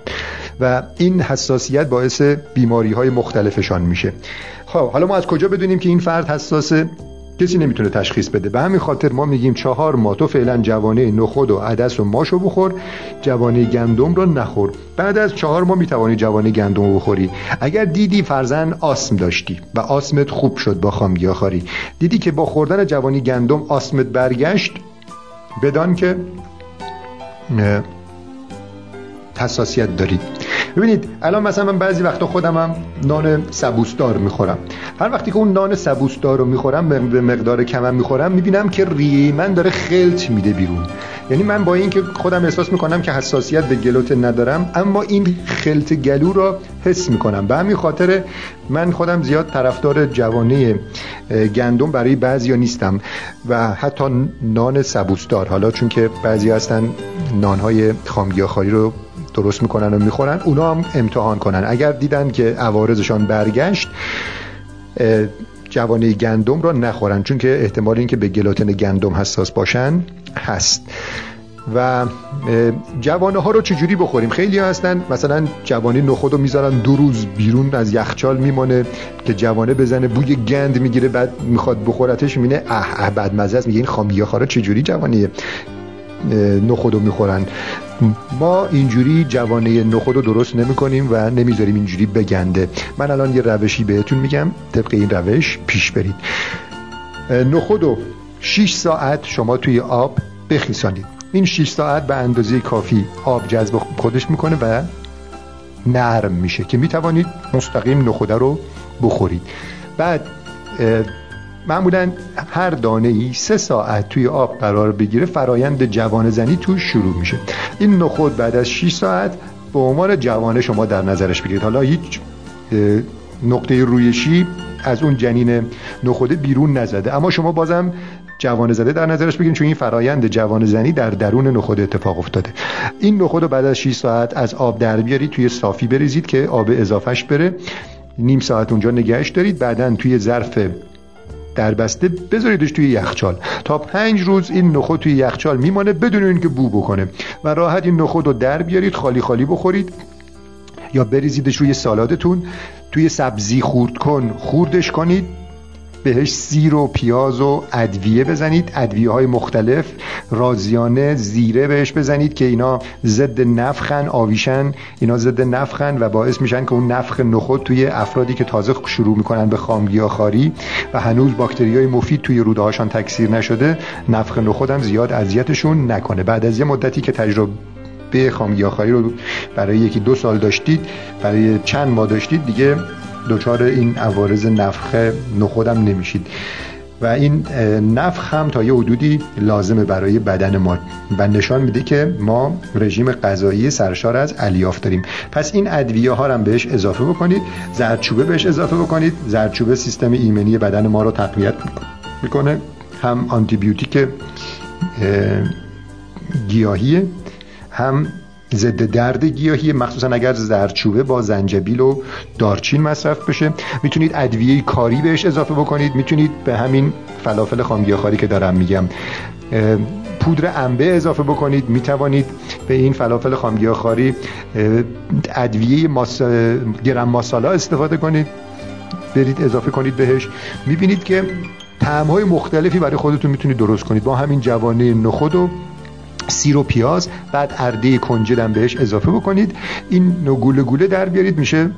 و این حساسیت باعث بیماری های مختلفشان میشه. خب حالا ما از کجا بدونیم که این فرد حساسه؟ کسی نمی‌تونه تشخیص بده. به همین خاطر ما میگیم چهار ماه تو فعلا جوانه نخود و عدس و ماشو بخور جوانه گندم رو نخور. بعد از چهار ماه می‌توانی جوانه گندم بخوری. اگر دیدی فرزن آسم داشتی و آسمت خوب شد با خامگیاخاری دیدی که با خوردن جوانی گندم آسمت برگشت بدان که حساسیت دارید. ببینید الان مثلا من بعضی وقتا خودم هم نان سبوسدار می‌خورم. هر وقتی که اون نان سبوسدار رو می‌خورم به مقدار کمم می‌خورم می‌بینم که ریه من داره خلط میده بیرون. یعنی من با اینکه خودم احساس می‌کنم که حساسیت به گلوت ندارم اما این خلط گلو را حس می‌کنم. به همین خاطر من خودم زیاد طرفدار جوانه گندم برای بعضیا نیستم و حتی نان سبوسدار حالا چون که بعضی هستن نانهای خامگیاخواری رو درست می‌کنن و می‌خورن اونا هم امتحان کنن. اگر دیدن که عوارضشان برگشت جوانه گندم را نخورن چون که احتمال اینکه به گلوتن گندم حساس باشن هست. و جوانه ها رو چجوری بخوریم؟ خیلی هستن مثلا جوانه نخود رو می‌ذارن دو روز بیرون از یخچال میمانه که جوانه بزنه بوی گند می‌گیره بعد می‌خواد بخورتش مینه اه اه بعد مزه است میگه این خامیه خارا چجوری جوانه نخودو می‌خورن. ما اینجوری جوانه نخود رو درست نمی کنیم و نمی‌ذاریم اینجوری بگنده. من الان یه روشی بهتون میگم. طبق این روش پیش برید. نخود رو 6 ساعت شما توی آب بخیسانید. این 6 ساعت به اندازه کافی آب جذب خودش می‌کنه و نرم میشه که می‌توانید مستقیم نخوده رو بخورید. بعد معمولا هر دانه ای سه ساعت توی آب قرار بگیره فرایند جوان زنی توش شروع میشه. این نخود بعد از 6 ساعت به عنوان جوانه شما در نظرش بگیرید. حالا هیچ نقطه رویشی از اون جنین نخوده بیرون نزده. اما شما بازم جوان زده در نظرش بگیرید چون این فرایند جوان زنی در درون نخود اتفاق افتاده. این نخود رو بعد از 6 ساعت از آب در بیارید توی صافی بریزید که آب اضافهش بره. نیم ساعت اونجا نگهش دارید. بعدا توی ظرف در بسته بذاریدش توی یخچال. تا پنج روز این نخود توی یخچال میمانه بدون اینکه بو بکنه. و راحت این نخود رو در بیارید خالی خالی بخورید. یا بریزیدش روی سالادتون. توی سبزی خورد کن خوردش کنید. بهش سیر و پیاز و ادویه بزنید. ادویه های مختلف. رازیانه زیره بهش بزنید که اینا ضد نفخن آویشن. اینا ضد نفخن و باعث میشن که اون نفخ نخود توی افرادی که تازه شروع می‌کنن به خامگیاخاری و هنوز باکتری های مفید توی روده هاشان تکثیر نشده نفخ نخود هم زیاد اذیتشون نکنه. بعد از یه مدتی که تجربه به خامگیاخاری رو برای یکی دو سال داشتید برای چند ماه داشتید دیگه دچار این عوارض نفخ نخودم نمیشید. و این نفخ هم تا یه حدودی لازمه برای بدن ما. و نشان میده که ما رژیم غذایی سرشار از الیاف داریم. پس این ادویه ها هم بهش اضافه بکنید زردچوبه بهش اضافه بکنید. زردچوبه سیستم ایمنی بدن ما رو تقویت می‌کنه. هم آنتیبیوتیک گیاهیه هم ضد درد گیاهی مخصوصا اگر زرچوبه با زنجبیل و دارچین مصرف بشه. می‌تونید ادویه کاری بهش اضافه بکنید. می‌تونید به همین فلافل خامگیاخواری که دارم میگم پودر انبه اضافه بکنید. می‌توانید به این فلافل خامگیاخواری ادویه ماس... گرم ماسالا استفاده کنید. برید اضافه کنید بهش. می‌بینید که های مختلفی برای خودتون می‌تونید درست کنید. با همین جوانه نخود و سیر و پیاز بعد ارده کنجدم بهش اضافه بکنید. این گوله گوله در بیارید میشه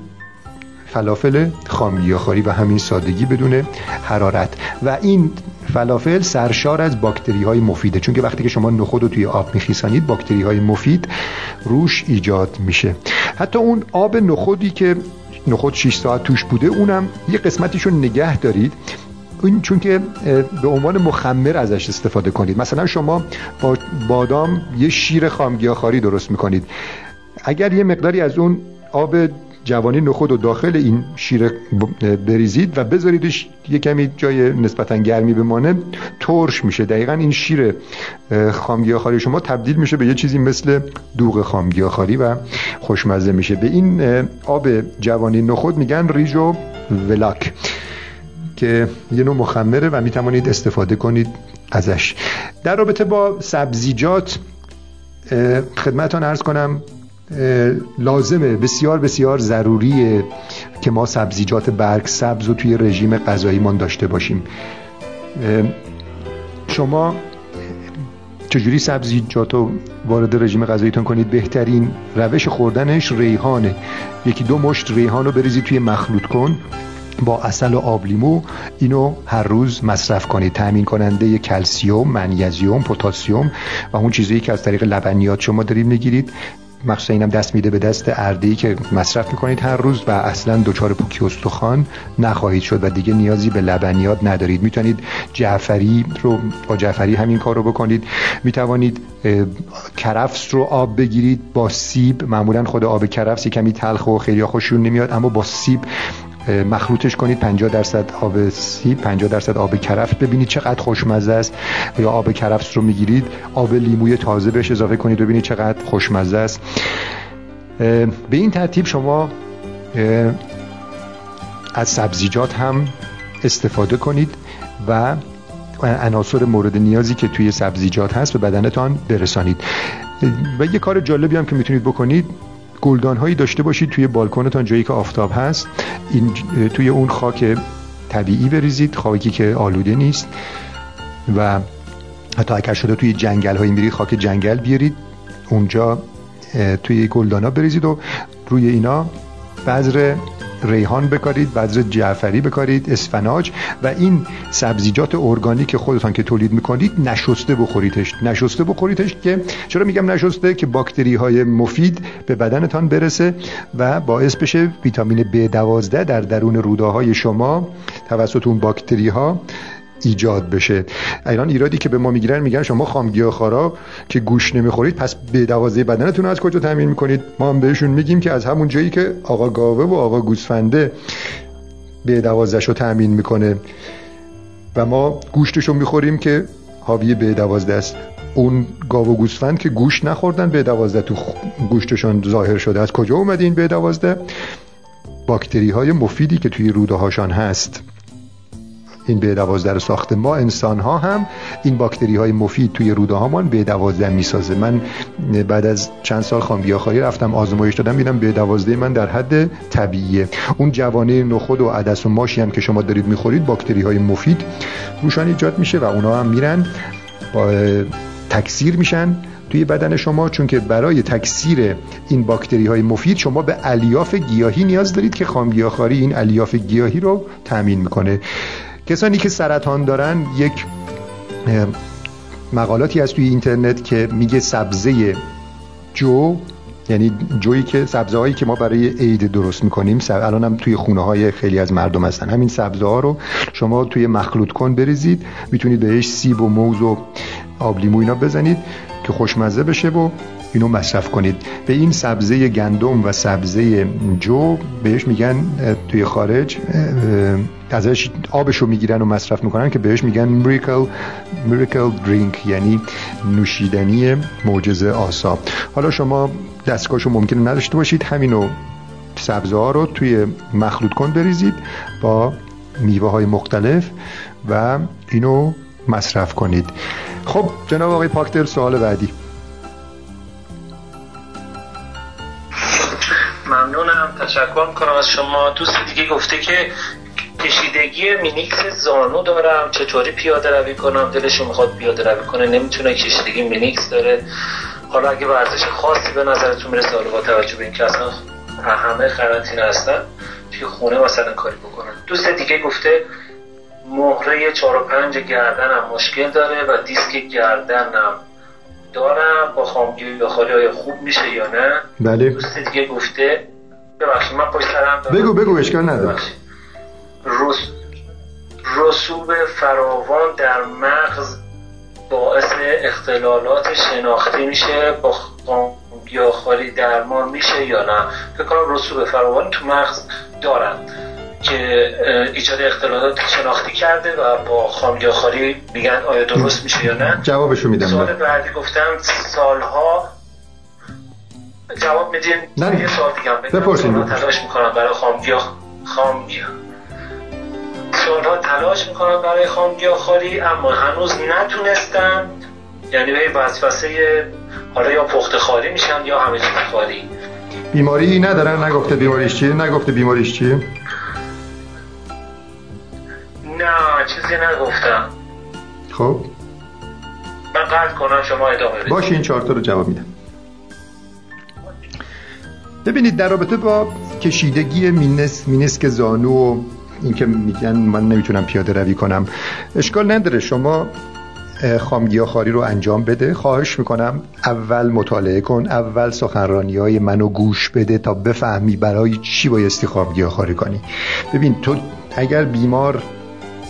فلافل خامگیاخواری و همین سادگی بدون حرارت. و این فلافل سرشار از باکتری های مفیده چون که وقتی که شما نخود رو توی آب میخیسانید باکتری های مفید روش ایجاد میشه. حتی اون آب نخودی که نخود 6 ساعت توش بوده اونم یه قسمتیشو نگه دارید. این چون که به عنوان مخمر ازش استفاده کنید. مثلا شما با بادام یه شیر خامگیاخواری درست می‌کنید. اگر یه مقداری از اون آب جوانی نخود و داخل این شیر بریزید و بذاریدش یه کمی جای نسبتا گرمی بمانه ترش میشه. دقیقا این شیر خامگیاخواری شما تبدیل میشه به یه چیزی مثل دوغ خامگیاخواری و خوشمزه میشه. به این آب جوانی نخود میگن ریج و ولاک که یه نوع مخمره و می‌توانید استفاده کنید ازش. در رابطه با سبزیجات خدمتان ارز کنم لازمه بسیار بسیار ضروریه که ما سبزیجات برگ سبز رو توی رژیم غذاییمان داشته باشیم. شما چجوری سبزیجات رو وارد رژیم غذاییتون کنید؟ بهترین روش خوردنش ریحانه. یکی دو مشت ریحان رو بریزید توی مخلوط کن. با اصل و آب لیمو اینو هر روز مصرف کنید. تامین کننده کلسیوم منیزیم پتاسیم و اون چیزایی که از طریق لبنیات شما دارید می‌گیرید. مخصوصا اینم دست میده به دست اردی که مصرف می‌کنید هر روز و اصلا دچار پوکی استخوان نخواهید شد و دیگه نیازی به لبنیات ندارید. می‌تونید جعفری رو با جعفری همین کار رو بکنید. می‌توانید کرفس رو آب بگیرید با سیب. معمولا خود آب کرفس کمی تلخ و خیلی خوشون نمیاد اما با سیب مخلوطش کنید 50 درصد آب سیب 50 درصد آب کرفس. ببینید چقدر خوشمزه است. یا آب کرفس رو می‌گیرید آب لیموی تازه بهش اضافه کنید ببینید چقدر خوشمزه است. به این ترتیب شما از سبزیجات هم استفاده کنید و عناصر مورد نیازی که توی سبزیجات هست به بدنتان برسانید. و یه کار جالبی هم که می‌تونید بکنید گلدان هایی داشته باشید توی بالکنتان جایی که آفتاب هست. این توی اون خاک طبیعی بریزید خاکی که آلوده نیست. و حتی اگر شده توی جنگل هایی میرید خاک جنگل بیارید. اونجا توی گلدانا بریزید و روی اینا بذر ریحان بکارید بذر جعفری بکارید اسفناج و این سبزیجات ارگانیک خودتان که تولید می‌کنید نشسته بخوریدش. نشسته بخوریدش که چرا میگم نشسته؟ که باکتری های مفید به بدنتان برسه و باعث بشه ویتامین B12 در درون روده های شما توسط اون باکتری ها ایجاد بشه. ایران ایرادی که به ما می‌گیرن میگن شما خامگیاخوارا که گوش نمی‌خورید پس به دوازه بدنتون از کجا تامین می‌کنید؟ ما هم بهشون میگیم که از همون جایی که آقا گاوه و آقا گوسفنده به دوازش رو تامین می‌کنه. و ما گوشتشو می‌خوریم که حاوی به دوازده است. اون گاو و گوسفند که گوش نخوردن به دوازده تو گوشتشون ظاهر شده. از کجا اومد این به دوازده؟ باکتری های مفیدی که توی روده هاشان هست. این به دوازده ساخته ما انسان ها هم این باکتری های مفید توی روده هامان به دوازده می‌سازه. من بعد از چند سال خامگیاخواری رفتم آزمایش دادم میدم به دوازده من در حد طبیعیه. اون جوانه نخود و عدس و ماشی هم که شما دارید می‌خورید باکتری های مفید روشان ایجاد میشه و اونا هم میرن با تکثیر میشن توی بدن شما. چون که برای تکثیر این باکتری های مفید شما به الیاف گیاهی نیاز دارید که خامگیاخواری این الیاف گیاهی رو تامین می‌کنه. کسانی که سرطان دارن یک مقالاتی هست توی اینترنت که میگه سبزه جو یعنی جویی که سبزه هایی که ما برای عید درست می‌کنیم الان هم توی خونه های خیلی از مردم هستن. همین سبزه ها رو شما توی مخلوط کن بریزید می‌تونید بهش سیب و موز و آب لیمو اینا بزنید که خوشمزه بشه و اینو مصرف کنید. به این سبزه گندم و سبزه جو بهش میگن توی خارج ازش آبشو می‌گیرن و مصرف می‌کنن که بهش میگن میریکل میریکل درینک یعنی نوشیدنی معجزه آسا. حالا شما دستگاهشو ممکنه نداشته باشید همینو سبزه ها رو توی مخلوط کن بریزید با میوه های مختلف و اینو مصرف کنید. خب جناب آقای پاکتر سوال بعدی. تشکر می‌کنم از شما دوست دیگه گفته که کشیدگی منیسک زانو دارم. چطوری پیاده روی کنم؟ دلشون می‌خواد پیاده روی کنه. نمی‌تونه کشیدگی منیسک داره. حالا اگه ورزش خاصی به نظرتون می‌رسه حالا با توجه به اینکه اصلا همه قرنطینه هستن توی خونه مثلا کاری بکنن. دوست دیگه گفته مهره 4 و 5 گردنم مشکل داره و دیسک گردنم دارم. با خامگیاخواری خوب میشه یا نه؟ بله. دوست دیگه گفته ببخشید من پشت سرم دارم. بگو بگو اشکال نداره. رس... رسوب فراوان در مغز باعث اختلالات شناختی میشه با گیاهخواری درمان میشه یا نه؟ فکر کنم رسوب فراوان تو مغز دارن که ایجاد اختلالات شناختی کرده و با خامگیاهخواری میگن آیا درست میشه یا نه؟ جوابشو میدم. سوال بعدی گفتم سالها جواب میدین؟ نه. یه سوال دیگه بپرسین تلاش می‌کنم برای خامگیاه خامگیاه سالها تلاش می‌کنم برای خامگیاهخواری اما هنوز نتونستم. یعنی به وسوسه حالا یا پخت خالی میشن یا همه چیز خالی. بیماری ندارن؟ نگفته بیماریش چیه؟ نگفته بیماریش چیه؟ نه چیزی نگفتم. خب. من قطع کنم شما ادامه بدید باشه این چهارتا رو جواب میدم. ببینید در رابطه با کشیدگی مینس مینسک زانو و اینکه میگن من نمی‌تونم پیاده روی کنم اشکال نداره. شما خامگیاخواری رو انجام بده. خواهش می‌کنم اول مطالعه کن اول سخنرانی های منو گوش بده تا بفهمی برای چی بایستی خامگیاخواری کنی. ببین تو اگر بیمار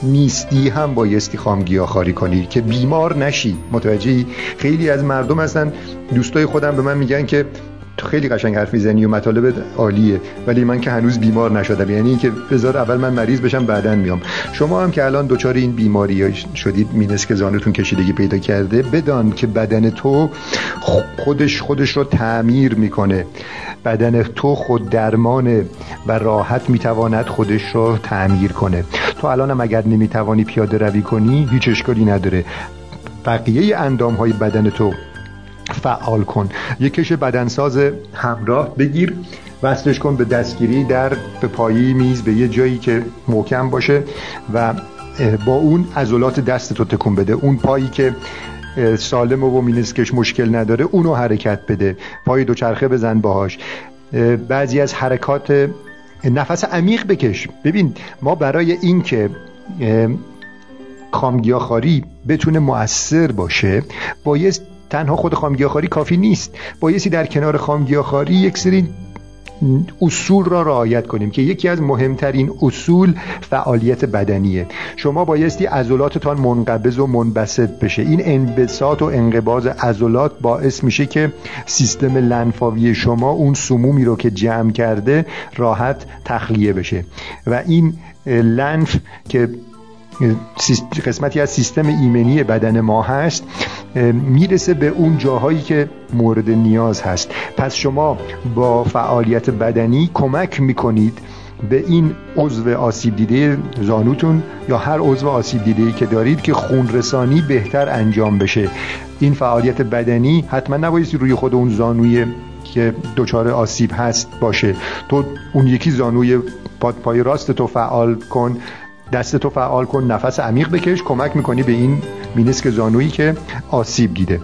نیستی هم بایستی خامگیاخواری کنی. که بیمار نشی. متوجهی؟ خیلی از مردم هستن. دوستای خودم به من میگن که تو خیلی قشنگ حرف می‌زنی و مطالب عالیه ولی من که هنوز بیمار نشدم. یعنی اینکه بذار اول من مریض بشم بعدا میام. شما هم که الان دچار این بیماری شدید مینس که زانتون کشیدگی پیدا کرده بدان که بدن تو خودش خودش رو تعمیر می‌کنه. بدن تو خود درمانه و راحت می‌تواند خودش رو تعمیر کنه. تو الان هم اگر نمی‌توانی پیاده روی کنی هیچ اشکالی نداره. بقیه اندام های بدن تو فعال کن. یک کش بدنساز همراه بگیر. وصلش کن به دستگیری در به پایی میز به یه جایی که محکم باشه و با اون عضلات دست تو تکون بده. اون پایی که سالم و مینسکش مشکل نداره اونو حرکت بده. پای دوچرخه بزن باهاش. بعضی از حرکات نفس عمیق بکش. ببین ما برای اینکه خامگیاخاری بتونه مؤثر باشه بایست تنها خود خامگیاخاری کافی نیست. بایستی در کنار خامگیاخاری یک سری اصول را رعایت کنیم که یکی از مهمترین اصول فعالیت بدنیه. شما بایستی عضلاتتان منقبض و منبسط بشه. این انبساط و انقباض عضلات باعث میشه که سیستم لنفاوی شما اون سمومی رو که جمع کرده راحت تخلیه بشه. و این لنف که قسمتی از سیستم ایمنی بدن ما هست می‌رسه به اون جاهایی که مورد نیاز هست. پس شما با فعالیت بدنی کمک می‌کنید به این عضو آسیب دیده زانوتون یا هر عضو آسیب دیده که دارید که خون رسانی بهتر انجام بشه. این فعالیت بدنی حتما نبایستی روی خود اون زانوی که دچار آسیب هست باشه. تو اون یکی زانوی پای راست تو فعال کن. دست تو فعال کن نفس عمیق بکش کمک می‌کنی به این مینسک زانویی که آسیب دیده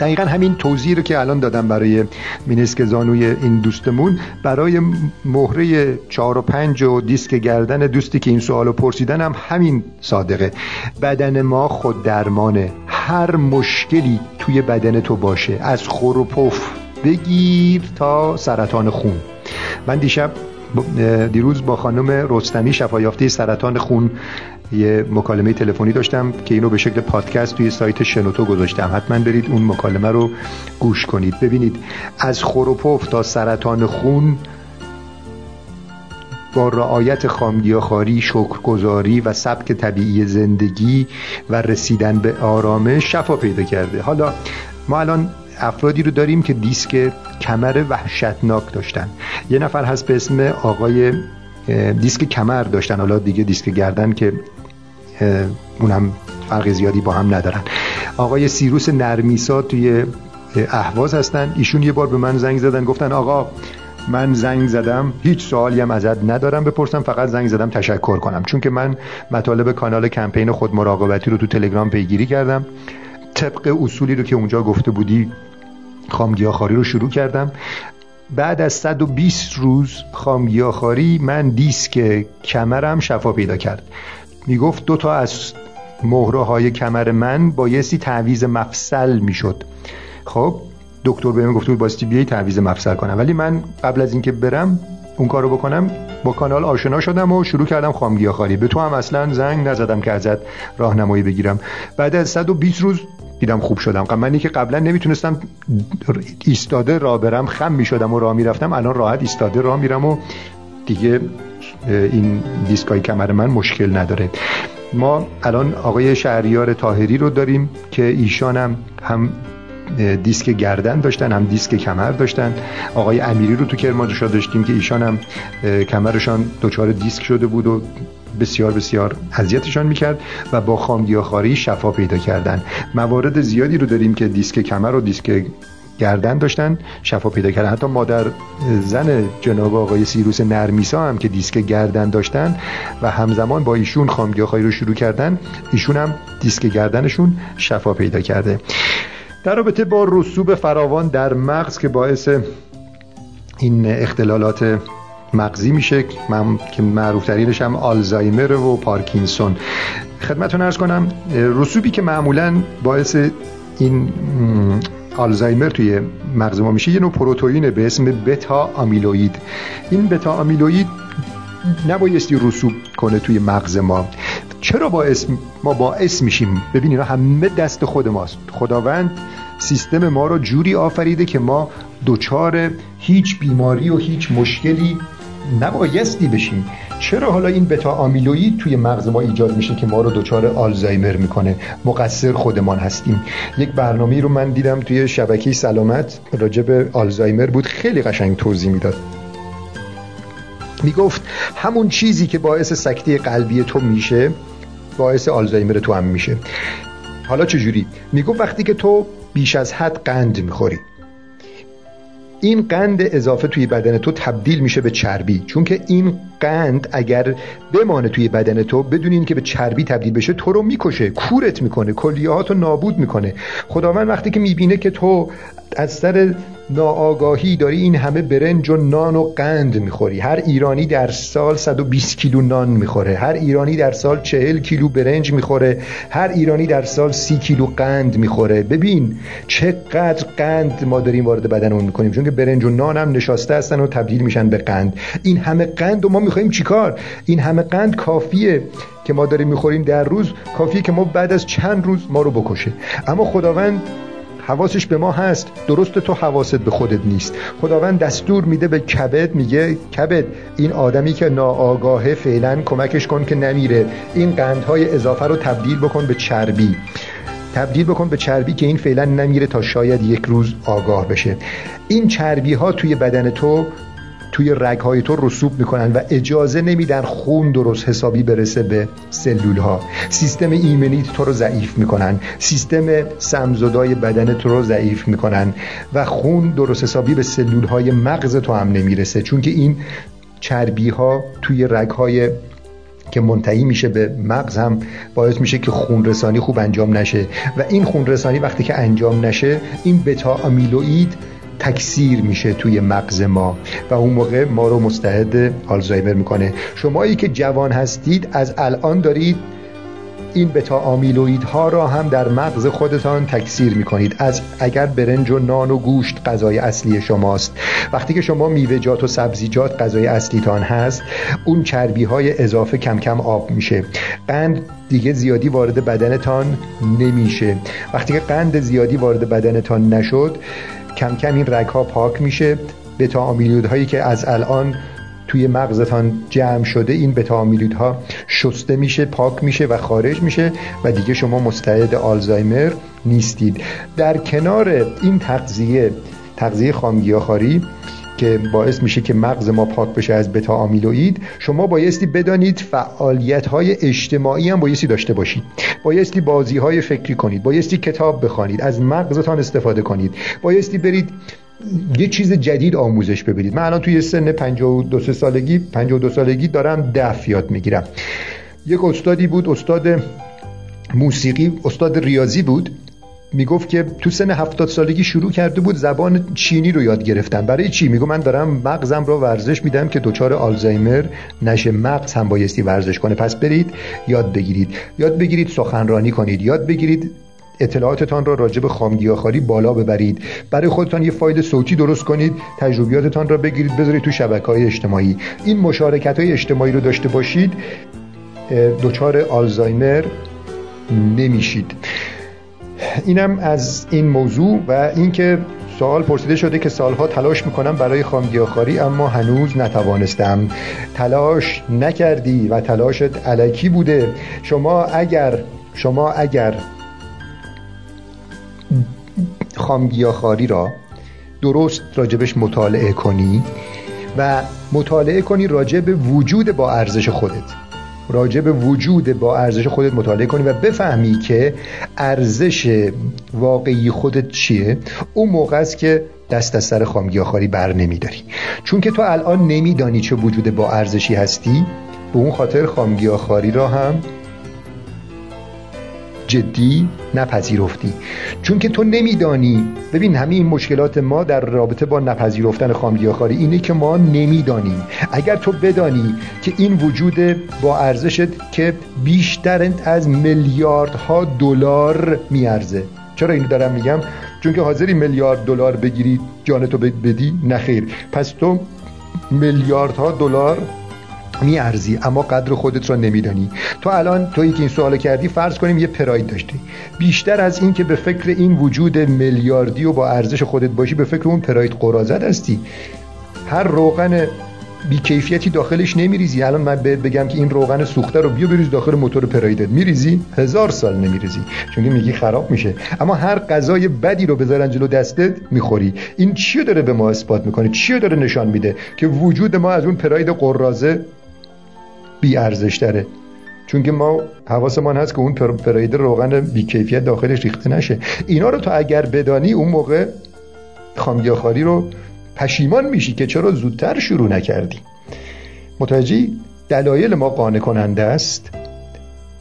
دقیقا همین توضیح رو که الان دادم برای مینسک زانوی این دوستمون برای مهره چهار و پنج و دیسک گردن دوستی که این سوال رو پرسیدن هم همین صادقه. بدن ما خود درمانه. هر مشکلی توی بدن تو باشه. از خور و پف بگیر تا سرطان خون. من دیشب دیروز با خانم رستمی شفایافته سرطان خون یه مکالمه تلفنی داشتم که اینو به شکل پادکست توی سایت شنوتو گذاشتم. حتما برید اون مکالمه رو گوش کنید. ببینید از خروپوف تا سرطان خون با رعایت خامگیاخواری، شکرگزاری و سبک طبیعی زندگی و رسیدن به آرامش شفا پیدا کرده. حالا ما الان افرادی رو داریم که دیسک کمر وحشتناک داشتن. یه نفر هست به اسم آقای دیسک کمر داشتن. حالا دیگه دیسک گردن که اونم فرق زیادی با هم ندارن. آقای سیروس نرمیسا توی اهواز هستن. ایشون یه بار به من زنگ زدن. گفتن آقا من زنگ زدم. هیچ سوالی هم ازت ندارم. بپرسم فقط زنگ زدم تشکر کنم. چون که من مطالب کانال کمپین خود مراقبتی رو تو تلگرام پیگیری کردم. طبق اصولی رو که اونجا گفته بودی خامگیاخاری رو شروع کردم. بعد از 120 روز خامگیاخاری من دیسک کمرم شفا پیدا کرد. می‌گفت دو تا از مهره های کمر من بایستی تعویز مفصل می‌شد. خب دکتر بهم گفت بود بایستی بیای تعویز مفصل کنم. ولی من قبل از اینکه برم اون کارو بکنم با کانال آشنا شدم و شروع کردم خامگیاخاری به تو هم اصلا زنگ نزدم که ازت راهنمایی بگیرم. بعد از 120 روز دیدم خوب شدم. منی که قبلا نمی‌تونستم ایستاده را برم خم می‌شدم و راه می‌رفتم. الان راحت ایستاده راه میرم و دیگه این دیسکای کمر من مشکل نداره. ما الان آقای شهریار طاهری رو داریم که ایشان هم هم دیسک گردن داشتن هم دیسک کمر داشتن. آقای امیری رو تو کرمانشاه داشتیم که ایشان هم کمرشان دچار دیسک شده بود و بسیار بسیار اذیتشان می‌کرد و با خامگیاخواری شفا پیدا کردن. موارد زیادی رو داریم که دیسک کمر و دیسک گردن داشتن شفا پیدا کردن. حتی مادر زن جناب آقای سیروس نرمیسا هم که دیسک گردن داشتن و همزمان با ایشون خامگیاخواری رو شروع کردن ایشون هم دیسک گردنشون شفا پیدا کرده. در رابطه با رسوب فراوان در مغز که باعث این اختلالات مغزی میشه من که معروف ترینش هم آلزایمر و پارکینسون. خدمتون ارز کنم رسوبی که معمولا باعث این آلزایمر توی مغز ما میشه یه نوع پروتئین به اسم بتا آمیلوید این بتا آمیلوید نبایستی رسوب کنه توی مغز ما. چرا باعث ما باعث میشیم؟ ببینید همه دست خود ماست. خداوند سیستم ما رو جوری آفریده که ما دچار هیچ بیماری و هیچ مشکلی نبایستی بشیم. چرا حالا این بتا آمیلوید توی مغز ما ایجاد میشه که ما رو دچار آلزایمر می‌کنه؟ مقصر خودمان هستیم. یک برنامه رو من دیدم توی شبکه سلامت راجع به آلزایمر بود. خیلی قشنگ توضیح می‌داد. می‌گفت همون چیزی که باعث سکته قلبی تو میشه باعث آلزایمر تو هم میشه. حالا چجوری؟ می‌گفت وقتی که تو بیش از حد قند می‌خوری. این قند اضافه توی بدن تو تبدیل میشه به چربی. چون که این قند اگر بمانه توی بدن تو بدون این که به چربی تبدیل بشه تو رو می‌کشه کورت می‌کنه کلیهات رو نابود می‌کنه. خداوند وقتی که می‌بینه که تو از سر ناآگاهی داری این همه برنج و نان و قند می‌خوری. هر ایرانی در سال 120 کیلو نان می‌خوره. هر ایرانی در سال 40 کیلو برنج می‌خوره. هر ایرانی در سال 30 کیلو قند می‌خوره. ببین چقدر قند ما داریم وارد بدنمون می‌کنیم. چون که برنج و نان هم نشاسته هستن و تبدیل میشن به قند. این همه قند و ما می‌خوایم چیکار؟ این همه قند کافیه که ما داریم می‌خوریم در روز کافیه که ما بعد از چند روز ما رو بکشه. اما خداوند حواسش به ما هست. درست تو حواست به خودت نیست. خداوند دستور میده به کبد میگه کبد این آدمی که ناآگاهه فعلا کمکش کن که نمیره. این قندهای اضافه رو تبدیل بکن به چربی. تبدیل بکن به چربی که این فعلا نمیره تا شاید یک روز آگاه بشه. این چربی ها توی بدن تو توی رگهای تو رسوب می‌کنن و اجازه نمیدن خون درست حسابی برسه به سلول ها سیستم ایمنیت تو رو ضعیف می‌کنن. سیستم سمزدای بدن تو رو ضعیف می‌کنن و خون درست حسابی به سلول های مغز تو هم نمی‌رسه. چون که این چربی ها توی رگ های که منتهی میشه به مغز هم باعث میشه که خون رسانی خوب انجام نشه. و این خون رسانی وقتی که انجام نشه این بتا امیلوئید تکثیر میشه توی مغز ما و اون موقع ما رو مستعد آلزایمر می‌کنه. شمایی که جوان هستید از الان دارید این بتا ها را هم در مغز خودتان تکثیر می کنید از اگر برنج و نان و گوشت غذای اصلی شماست. وقتی که شما میوه‌جات و سبزیجات غذای اصلیتان هست اون چربی های اضافه کم کم آب میشه. قند دیگه زیادی وارد بدنتان نمیشه. وقتی که قند زیادی وارد بدنتان نشد کم کم این رگ پاک میشه. بتا هایی که از الان توی مغزتان جمع شده این بتا ها شسته میشه پاک میشه و خارج میشه و دیگه شما مستعد آلزایمر نیستید. در کنار این تغذیه تغذیه خامگیاخواری که باعث میشه که مغز ما پاک بشه از بتا آمیلوید شما بایستی بدانید فعالیت های اجتماعی هم بایستی داشته باشید. بایستی بازی های فکری کنید. بایستی کتاب بخوانید. از مغزتان استفاده کنید. بایستی برید یه چیز جدید آموزش ببینید. من الان توی سن 52 سالگی 52 سالگی دارم دف یاد می‌گیرم. یک استادی بود استاد موسیقی استاد ریاضی بود. می‌گفت که تو سن هفتاد سالگی شروع کرده بود زبان چینی رو یاد گرفتن. برای چی؟ میگو من دارم مغزم رو ورزش میدم که دچار آلزایمر نشه مغز هم بایستی ورزش کنه. پس برید یاد بگیرید. یاد بگیرید سخنرانی کنید. یاد بگیرید اطلاعاتتان را راجع به خامگیاخواری بالا ببرید. برای خودتان یه فایل صوتی درست کنید تجربیاتتان را بگیرید بذارید تو شبکه های اجتماعی. این مشارکت های اجتماعی رو داشته باشید دچار آلزایمر نمیشید. اینم از این موضوع و اینکه سوال پرسیده شده که سالها تلاش می‌کنم برای خامگیاخواری اما هنوز نتوانستم. تلاش نکردی و تلاشت علکی بوده. شما اگر شما اگر خامگیاخواری را درست راجبش مطالعه کنی و مطالعه کنی راجب وجود با ارزش خودت راجع به وجود با ارزش خودت مطالعه کنی و بفهمی که ارزش واقعی خودت چیه. اون موقع است که دست از سر خامگیاخواری بر نمیداری. چون که تو الان نمیدانی چه وجود با ارزشی هستی به اون خاطر خامگیاخواری را هم جدی نپذیرفتی. چون که تو نمیدانی. ببین همه این مشکلات ما در رابطه با نپذیرفتن خامگیاخواری اینه که ما نمی‌دانیم. اگر تو بدانی که این وجود با ارزشت که بیشتر از میلیاردها دلار میارزه. چرا اینو دارم میگم؟ چون که حاضری میلیارد دلار بگیری جانتو بدی نخیر پس تو میلیاردها دلار میارزی اما قدر خودت را نمیدانی. تو الان تویی که این سوال کردی فرض کنیم یه پراید داشتی. بیشتر از این که به فکر این وجود میلیاردی و با ارزش خودت باشی به فکر اون پراید قرازت هستی هر روغن بیکیفیتی داخلش نمیریزی. الان من بهت بگم که این روغن سوخته رو بیا بریز داخل موتور پرایدت. میریزی؟ هزار سال نمیریزی. چون میگی خراب میشه. اما هر غذای بدی رو بذارن جلو دستت می‌خوری. این چی داره به ما اثبات می‌کنه؟ چی داره نشان میده که وجود ما از اون پراید قرازه بی ارزش داره. چون که ما حواسمان هست که اون پراید روغن بیکیفیت داخلش ریخته نشه. اینا رو تو اگر بدانی اون موقع خامگیاخواری رو پشیمان میشی که چرا زودتر شروع نکردی. متوجهی؟ دلایل ما قانع کننده است.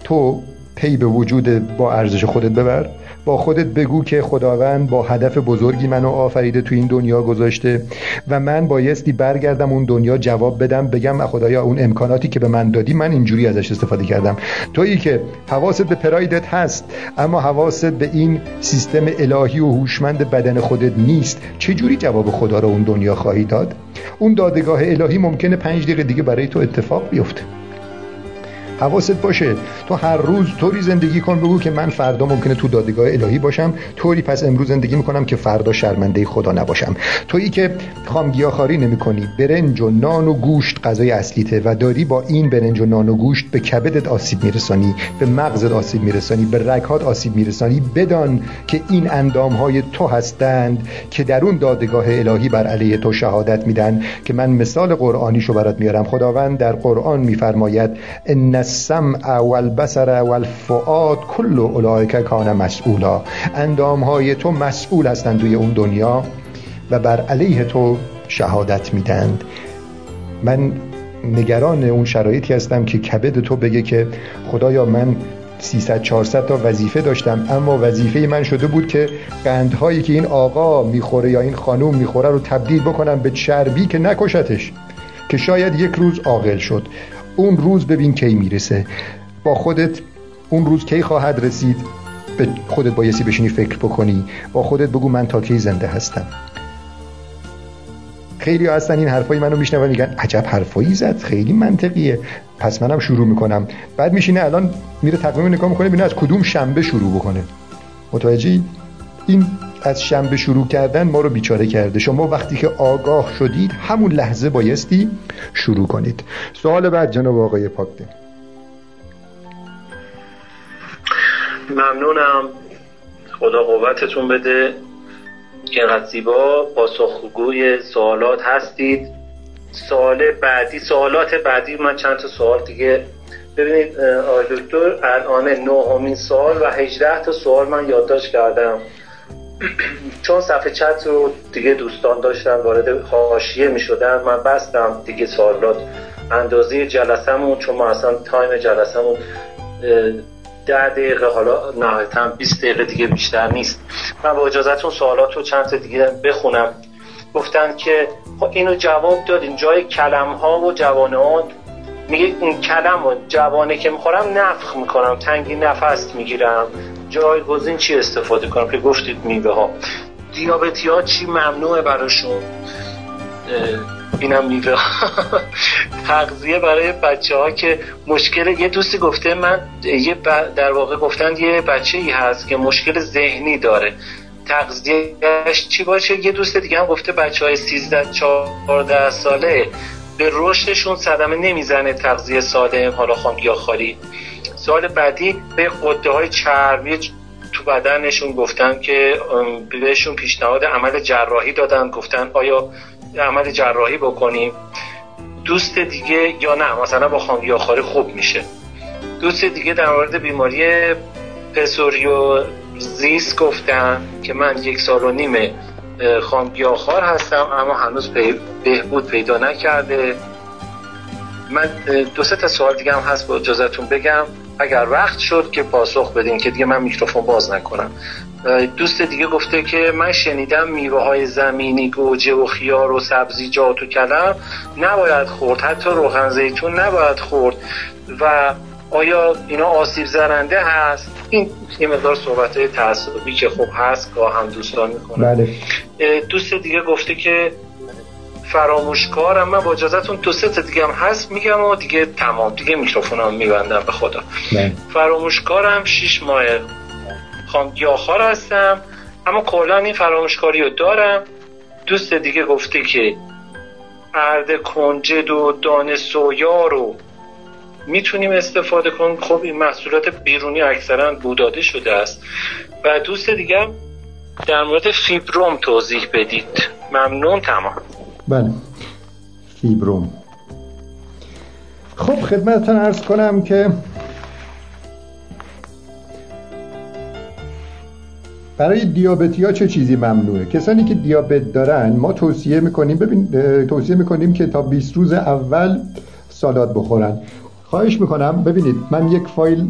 تو پی به وجود با ارزش خودت ببر. با خودت بگو که خداوند با هدف بزرگی منو آفریده تو این دنیا گذاشته و من بایستی برگردم اون دنیا جواب بدم بگم خدایا اون امکاناتی که به من دادی من اینجوری ازش استفاده کردم. تویی که حواست به پرایدت هست اما حواست به این سیستم الهی و هوشمند بدن خودت نیست. چه جوری جواب خدا رو اون دنیا خواهی داد؟ اون دادگاه الهی ممکنه پنج دقیقه دیگه برای تو اتفاق بیفته. حواست باشه. تو هر روز طوری زندگی کن بگو که من فردا ممکنه تو دادگاه الهی باشم. طوری پس امروز زندگی می‌کنم که فردا شرمنده خدا نباشم. تویی که خامگیاخواری نمی‌کنی برنج و نان و گوشت غذای اصلیته و داری با این برنج و نان و گوشت به کبدت آسیب میرسانی به مغزت آسیب میرسانی به رگهات آسیب میرسانی. بدان که این اندام های تو هستند که در اون دادگاه الهی بر علیه تو شهادت میدن. که من مثال قرآنیشو برات میارم. خداوند در قرآن میفرماید ان السمع والبصر والفؤاد کل اولئک کان مسئولا. اندام های تو مسئول هستند توی اون دنیا و بر علیه تو شهادت میدند من نگران اون شرایطی هستم که کبد تو بگه که خدایا من 300 400 تا وظیفه داشتم اما وظیفه من شده بود که قندهایی که این آقا می‌خوره یا این خانوم می‌خوره رو تبدیل بکنم به چربی که نکشتش که شاید یک روز عاقل شد. اون روز ببین کی می‌رسه. با خودت اون روز کی خواهد رسید؟ به خودت بایستی بشینی فکر بکنی. با خودت بگو من تا کی زنده هستم. خیلی هستن این حرفای منو میشنون میگن عجب حرفایی زد. خیلی منطقیه. پس منم شروع می‌کنم. بعد میشینه الان میره تقویم نگاه می‌کنه ببینه از کدوم شنبه شروع بکنه. متوجهی؟ این از شنبه شروع کردن ما رو بیچاره کرده. شما وقتی که آگاه شدید همون لحظه بایستی شروع کنید. سوال بعد جناب آقای پاکده ممنونم. خدا قوتتون بده. اینقدر زیبا پاسخگوی سوالات هستید. سوال بعدی سوالات بعدی من چند تا سوال دیگه. ببینید آقای دکتر الان نهمین سوال و 18 تا سوال من یادداشت کردم. چون صفحه چت رو دیگه دوستان داشتن وارد حاشیه می شدن من بستم دیگه سوالات. اندازه جلسمون چون ما اصلا تایم جلسمون ده دقیقه حالا نهایتا 20 دقیقه دیگه بیشتر نیست. من با اجازتون سوالات رو چند تا دیگه بخونم. گفتن که خب اینو جواب دادین جای کلم ها و جوانات میگه این کلم و جوانه که می‌خورم نفخ می‌کنم. تنگی نفست می‌گیرم. جایگزین چی استفاده کنم که گفتید میوه ها دیابتی ها چی ممنوعه براشون؟ اینم میوه. تغذیه برای بچه ها که مشکل یه دوستی گفته من یه در واقع گفتن یه بچه ای هست که مشکل ذهنی داره. تغذیهش چی باشه؟ یه دوست دیگه هم گفته بچه های 13 14 ساله به رشدشون صدمه نمی‌زنه تغذیه سالم حالا خام یا خالی. سال بعدی به قده های چربی تو بدنشون گفتن که بهشون پیشنهاد عمل جراحی دادن گفتن آیا عمل جراحی بکنیم. دوست دیگه یا نه مثلا با خانگیاخواری خوب میشه. دوست دیگه در مورد بیماری پسوریو زیست گفتن که من یک سال و نیمه خانگیاخوار هستم اما هنوز بهبود پیدا نکرده. من دو سه تا سوال دیگه هم هست با اجازتون بگم. اگر وقت شد که پاسخ بدین که دیگه من میکروفون باز نکنم. دوست دیگه گفته که من شنیدم میوه های زمینی گوجه و خیار و سبزیجات و کلم نباید خورد. حتی روغن زیتون نباید خورد. و آیا اینا آسیب زننده هست؟ این یه مقدار صحبت های تعصبی که خوب هست گاه هم دوستان می‌کنم بله. دوست دیگه گفته که فراموشکارم. من با اجازتون دو سه دیگه هم هست میگم و دیگه تمام دیگه میکروفونم میبندم. به خدا. نه. فراموشکارم شیش ماه گیاخار هستم. اما کلا این فراموشکاری رو دارم. دوست دیگه گفته که ارد کنجد و دانه سویا رو می‌تونیم استفاده کنیم. خب این محصولات بیرونی اکثرا بوداده شده است. و دوست دیگه در مورد فیبروم توضیح بدید. ممنون تمام. بله. فیبروم. خب خدمتتان ارز کنم که برای دیابتی ها چه چیزی ممنوعه؟ کسانی که دیابت دارن ما توصیه می‌کنیم ببین توصیه می‌کنیم که تا 20 روز اول سالاد بخورن. خواهش می‌کنم ببینید من یک فایل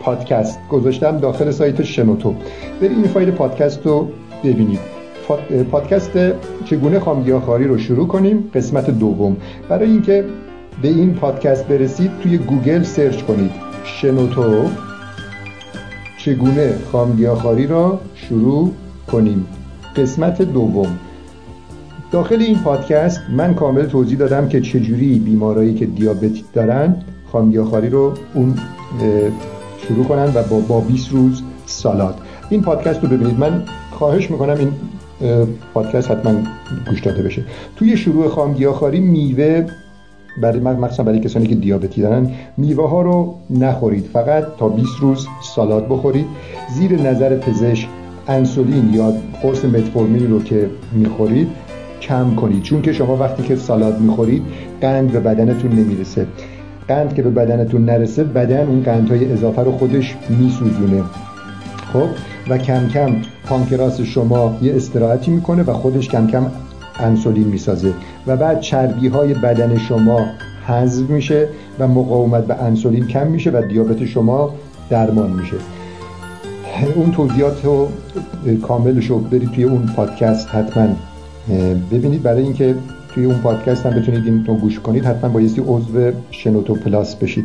پادکست گذاشتم داخل سایت شنوتو. برید این فایل پادکست رو ببینید. پادکست چگونه خامگیاخواری رو شروع کنیم؟ قسمت دوم. برای اینکه به این پادکست برسید توی گوگل سرچ کنید. شنوتو. چگونه خامگیاخواری را شروع کنیم؟ قسمت دوم. داخل این پادکست من کامل توضیح دادم که چجوری بیمارایی که دیابت دارن خامگیاخواری رو اون شروع کنن و با, با 20 روز سالاد این پادکست رو ببینید. من خواهش می‌کنم این پادکست حتما گوش داده بشه. توی شروع خامگیاخواری میوه برای مخصوصا برای کسانی که دیابتی دارن میوه ها رو نخورید. فقط تا 20 روز سالاد بخورید. زیر نظر پزشک انسولین یا قرص متفورمین رو که می‌خورید کم کنید. چون که شما وقتی که سالاد می‌خورید قند به بدنتون نمی‌رسه. قند که به بدنتون نرسه بدن اون قندهای اضافه رو خودش میسوزونه. خب و کم کم پانکراس شما یه استراحتی می‌کنه و خودش کم کم انسولین می‌سازه. و بعد چربی های بدن شما حذف میشه و مقاومت به انسولین کم میشه و دیابت شما درمان میشه. اون توضیحات رو کاملش رو برید توی اون پادکست حتما ببینید. برای اینکه توی اون پادکست هم بتونید این رو گوش کنید حتما بایستی عضو شنوتو پلاس بشید.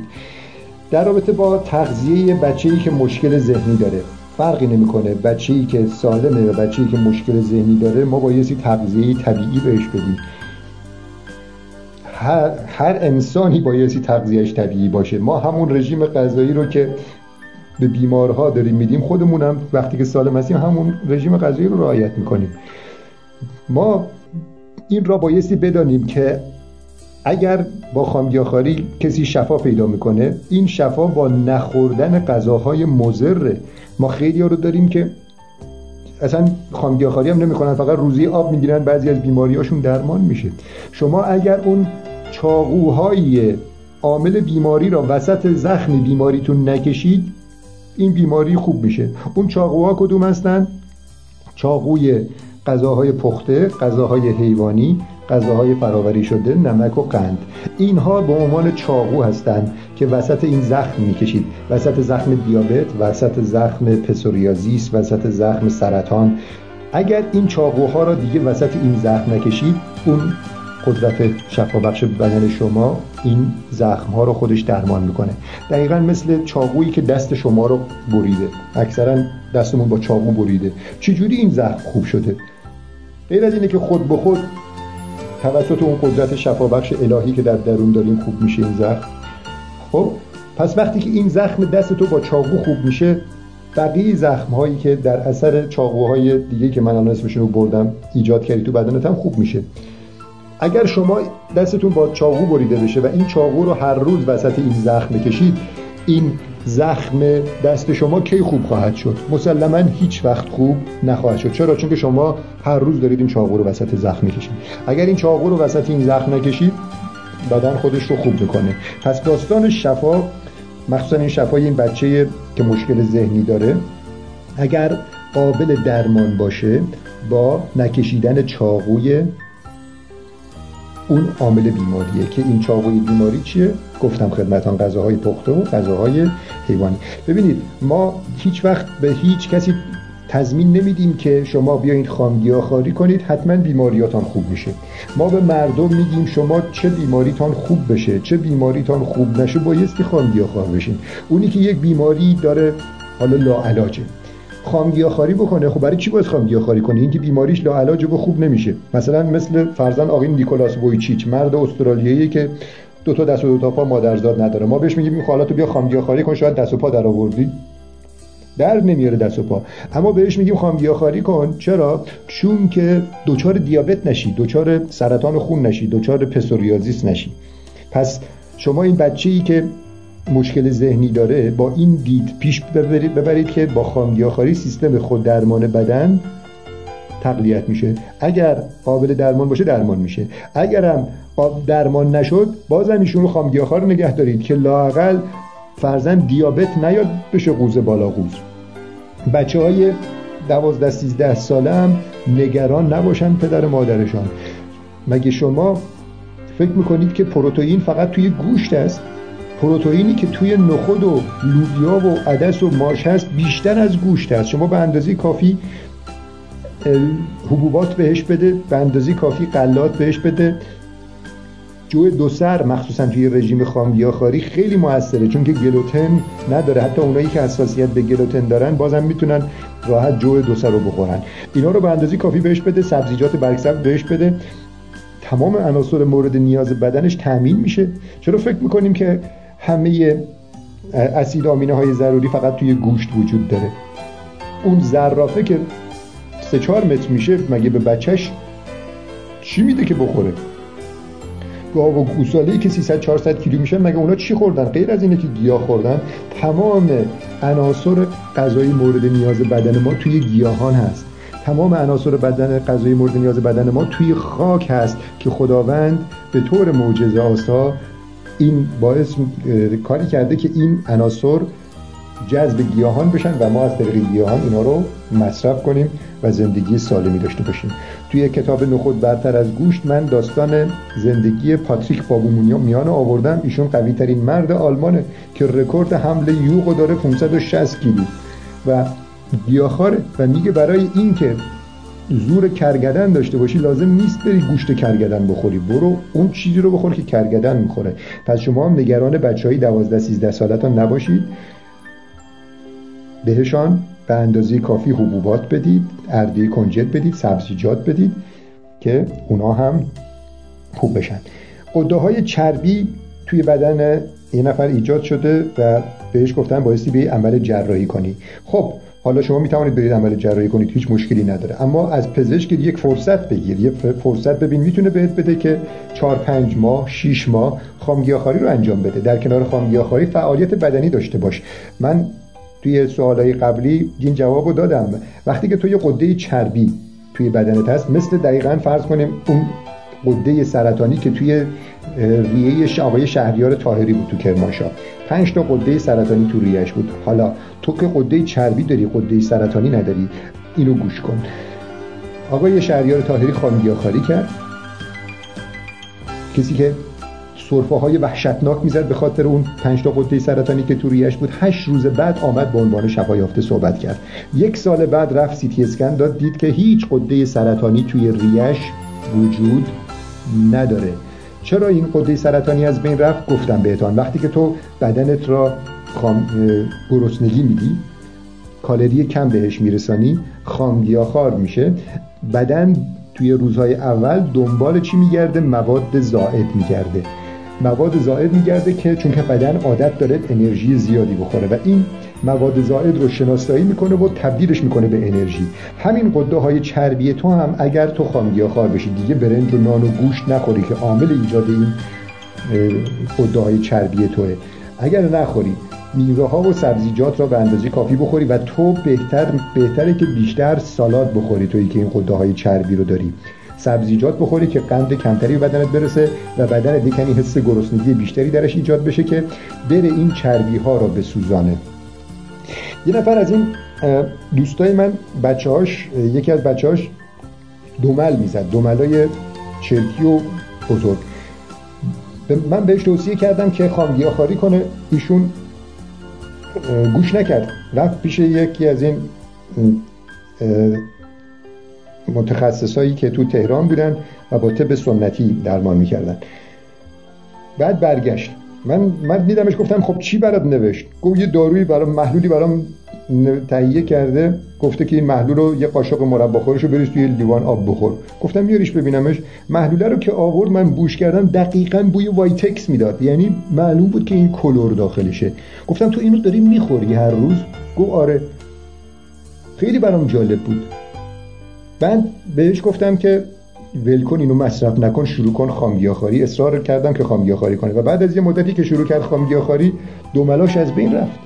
در رابطه با تغذیه بچه‌ای که مشکل ذهنی داره. فرقی نمی‌کنه. بچه‌ای که سالمه و بچه‌ای که مشکل ذهنی داره ما بایستی تغذیه طبیعی بهش بدیم. هر, هر انسانی بایستی تغذیهش طبیعی باشه. ما همون رژیم غذایی رو که به بیمارها داریم میدیم خودمون هم وقتی که سالم هستیم همون رژیم غذایی رو رعایت می‌کنیم. ما این را بایستی بدانیم که اگر با خامگیاخواری کسی شفا پیدا می‌کنه این شفا با نخوردن غذاهای مضره. ما خیلی ها رو داریم که اصلا خامگیاخواری هم نمی‌کنن فقط روزی آب می‌گیرن بعضی از بیماریاشون درمان میشه. شما اگر اون چاقوهای عامل بیماری را وسط زخم بیماریتون نکشید این بیماری خوب میشه. اون چاقوها کدوم هستن؟ چاقوی غذاهای پخته غذاهای حیوانی. غذاهای فراوری شده نمک و قند. اینها به عنوان چاقو هستند که وسط این زخم می‌کشید. وسط زخم دیابت وسط زخم پسوریازیس وسط زخم سرطان. اگر این چاقوها را دیگه وسط این زخم نکشید اون قدرت شفابخش بدن شما این زخم ها رو خودش درمان می‌کنه. دقیقا مثل چاقویی که دست شما رو بریده. اکثرا دستمون با چاقو بریده. چجوری این زخم خوب شده؟ غیر از اینه که خود به خود توسط اون قدرت شفابخش الهی که در درون داریم خوب میشه این زخم. خب پس وقتی که این زخم دست تو با چاقو خوب میشه بقیه زخم هایی که در اثر چاقوهای دیگه که من الان اسمشون رو بردم ایجاد کردی تو بدنت هم خوب میشه. اگر شما دستتون با چاقو بریده بشه و این چاقو رو هر روز وسط این زخم بکشید این زخم دست شما کی خوب خواهد شد؟ مسلما هیچ وقت خوب نخواهد شد. چرا؟ چون که شما هر روز دارید این چاقو رو وسط زخم می‌کشید. اگر این چاقو رو وسط این زخم نکشید بدن خودش رو خوب می‌کنه. پس داستان شفا مخصوصا این شفای این بچه که مشکل ذهنی داره اگر قابل درمان باشه با نکشیدن چاقوی اون عامل بیماریه که این چاقوی بیماری چیه؟ گفتم خدمتان غذاهای پخته و غذاهای حیوانی. ببینید ما هیچ وقت به هیچ کسی تضمین نمیدیم که شما بیاین خامگیاخواری کنید حتما بیماریاتان خوب میشه. ما به مردم میگیم شما چه بیماریتان خوب بشه چه بیماریتان خوب نشه بایستی خامگیاخوار بشین. اونی که یک بیماری داره حالا لاعلاجه. خامگیاخواری بکنه. خب برای چی باید خامگیاخواری کنه اینکه بیماریش لاعلاجه و خوب نمیشه. مثلا مثل فرزن آقای نیکولاس وویچیچ مرد استرالیایی که دو تا دست و دو تا پا مادرزاد نداره. ما بهش میگیم حالا تو بیا خامگیاخواری کن شاید دست و پا در آوردی. در نمیاره دست و پا. اما بهش میگیم خامگیاخواری کن. چرا؟ چون که دچار دیابت نشی دچار سرطان خون نشی دچار پسوریازیس نشی. پس شما این بچه ای که مشکل ذهنی داره با این دید پیش ببرید, ببرید که با خامگیاخواری سیستم خود درمان بدن تقلیت میشه. اگر قابل درمان باشه درمان میشه. اگرم درمان نشد بازم ایشون رو خامگیاخوار نگه دارید که لاقل فرزن دیابت نیاد بشه قوز بالا قوز بچه های دوازده سیزده ساله هم نگران نباشن پدر مادرشان. مگه شما فکر می‌کنید که پروتئین فقط توی گوشت است؟ پروتئینی که توی نخود و لوبیا و عدس و ماش هست بیشتر از گوشت هست. شما به اندازه کافی حبوبات بهش بده به اندازه کافی قلات بهش بده. جو دو سر مخصوصا توی رژیم خامگیاخواری خیلی موثره چون که گلوتن نداره. حتی اونایی که حساسیت به گلوتن دارن بازم می‌تونن راحت جو دو سر رو بخورن. اینا رو به اندازه کافی بهش بده سبزیجات برگ بهش بده. تمام عناصر مورد نیاز بدنش تامین میشه. چرا فکر می‌کنیم که همه اسید آمینه های ضروری فقط توی گوشت وجود داره. اون زرافه که سه چهار متر میشه مگه به بچهش چی میده که بخوره؟ گاو و گوساله که 300 400 کیلو میشه مگه اونا چی خوردن؟ غیر از اینه که گیاه خوردن. تمام عناصر غذایی مورد نیاز بدن ما توی گیاهان هست. تمام عناصر بدن غذایی مورد نیاز بدن ما توی خاک هست که خداوند به طور معجزه آسا این باعث کاری کرده که این عناصر جذب گیاهان بشن و ما از طریق گیاهان اینا رو مصرف کنیم و زندگی سالمی داشته باشیم. توی کتاب نخود برتر از گوشت من داستان زندگی پاتریک بابومونیا میان آوردم. ایشون قوی ترین مرد آلمانه که رکورد حمل یوغ داره 560 کیلو. و گیاهخواره و میگه برای این که زور کرگدن داشته باشی لازم نیست بری گوشت کرگدن بخوری. برو اون چیزی رو بخور که کرگدن می‌خوره. پس شما هم نگران بچه های 12 13 سالتان نباشید. بهشان به اندازه کافی حبوبات بدید اردی کنجد بدید سبزیجات بدید که اونا هم خوب بشن. قده های چربی توی بدن یه نفر ایجاد شده و بهش گفتن بایستی به عمل جراحی کنی. خب حالا شما می‌توانید برید عمل جراحی کنید هیچ مشکلی نداره. اما از پزشک یک فرصت بگیر یه فرصت ببین می‌تونه بهت بده که 4 5 ماه 6 ماه خامگیاخواری رو انجام بده. در کنار خامگیاخواری فعالیت بدنی داشته باش. من توی سوالای قبلی این جواب رو دادم. وقتی که تو یه قده چربی توی بدنت هست مثل دقیقا فرض کنیم اون قده سرطانی که توی ریه آقای شهریار تاهری بود تو کرمانشاه. پنج تا قده سرطانی تو ریهش بود. حالا تو که قده چربی داری قده سرطانی نداری اینو گوش کن. آقای شهریار تاهری خانگیاخاری کرد. کسی که صرفه های وحشتناک می‌زد به خاطر اون پنج تا قده سرطانی که تو ریش بود هشت روز بعد آمد به عنوان شفا صحبت کرد. یک سال بعد رفت سیتی اسکن داد دید که هیچ قده سرطانی توی ریش وجود نداره. چرا این قده سرطانی از بین رفت؟ گفتم بهتان. وقتی که تو بدنت را خام گرسنگی میدی کالری کم بهش میرسانی خامگیاخوار میشه. بدن توی روزهای اول دنبال چی میگرده؟ مواد زائد میگرده. مواد زائد میگرده که چون که بدن عادت داره انرژی زیادی بخوره. و این مواد زائد رو شناسایی می‌کنه و تبدیلش می‌کنه به انرژی. همین قده های چربی تو هم اگر تو خامگیاخوار بشی دیگه برنج و نان و گوشت نخوری که عامل ایجاد این قده های چربی توه. اگر نخوری میوه ها و سبزیجات را به اندازه کافی بخوری و تو بهتر بهتره که بیشتر سالاد بخوری تویی که این قده های چربی رو داری. سبزیجات بخوری که قند کمتری به بدنت برسه و بدن دیکنی حس گرسنگی بیشتری درش ایجاد بشه که بره این چربی ها را بسوزانه. یه نفر از این دوستای من بچه‌هاش یکی از بچه‌هاش دومل می‌زد دوملای چرکی و بزرگ. من بهش توصیه کردم که خامگیاخواری کنه. ایشون گوش نکرد. رفت پیش یکی از این متخصصایی که تو تهران بودن و با طب سنتی درمان می‌کردن. بعد برگشت. من من دیدمش گفتم خب چی برات نوشت؟ گفت یه دارویی برام محلولی برام تهیه کرده. گفته که این محلول رو یه قاشق مربا خورش رو بریز توی لیوان آب بخور. گفتم میاریش ببینمش. محلوله رو که آورد من بوش کردم دقیقا بوی وایتکس می‌داد. یعنی معلوم بود که این کلر داخلشه. گفتم تو اینو داری می‌خوری هر روز؟ گفت آره. خیلی برام جالب بود. من بهش گفتم که ولکن اینو مصرف نکن شروع کن خامگیاخواری. اصرار کردم که خامگیاخواری کنه. و بعد از یه مدتی که شروع کرد خامگیاخواری دوملاش از بین رفت.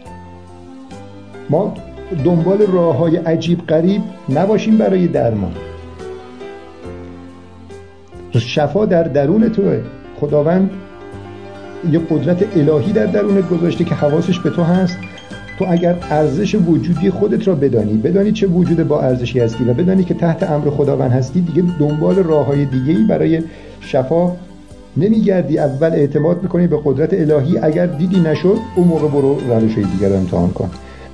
ما دنبال راه های عجیب قریب نباشیم برای درمان. شفا در درون توه. خداوند یه قدرت الهی در درونت گذاشته که حواسش به تو هست. تو اگر ارزش وجودی خودت را بدانی بدانی چه وجود با ارزشی هستی و بدانی که تحت امر خداوند هستی دیگه دنبال راه های دیگه ای برای شفا نمیگردی. اول اعتماد می‌کنی به قدرت الهی. اگر دیدی نشد اون موقع برو روش دیگر رو امتحان کن.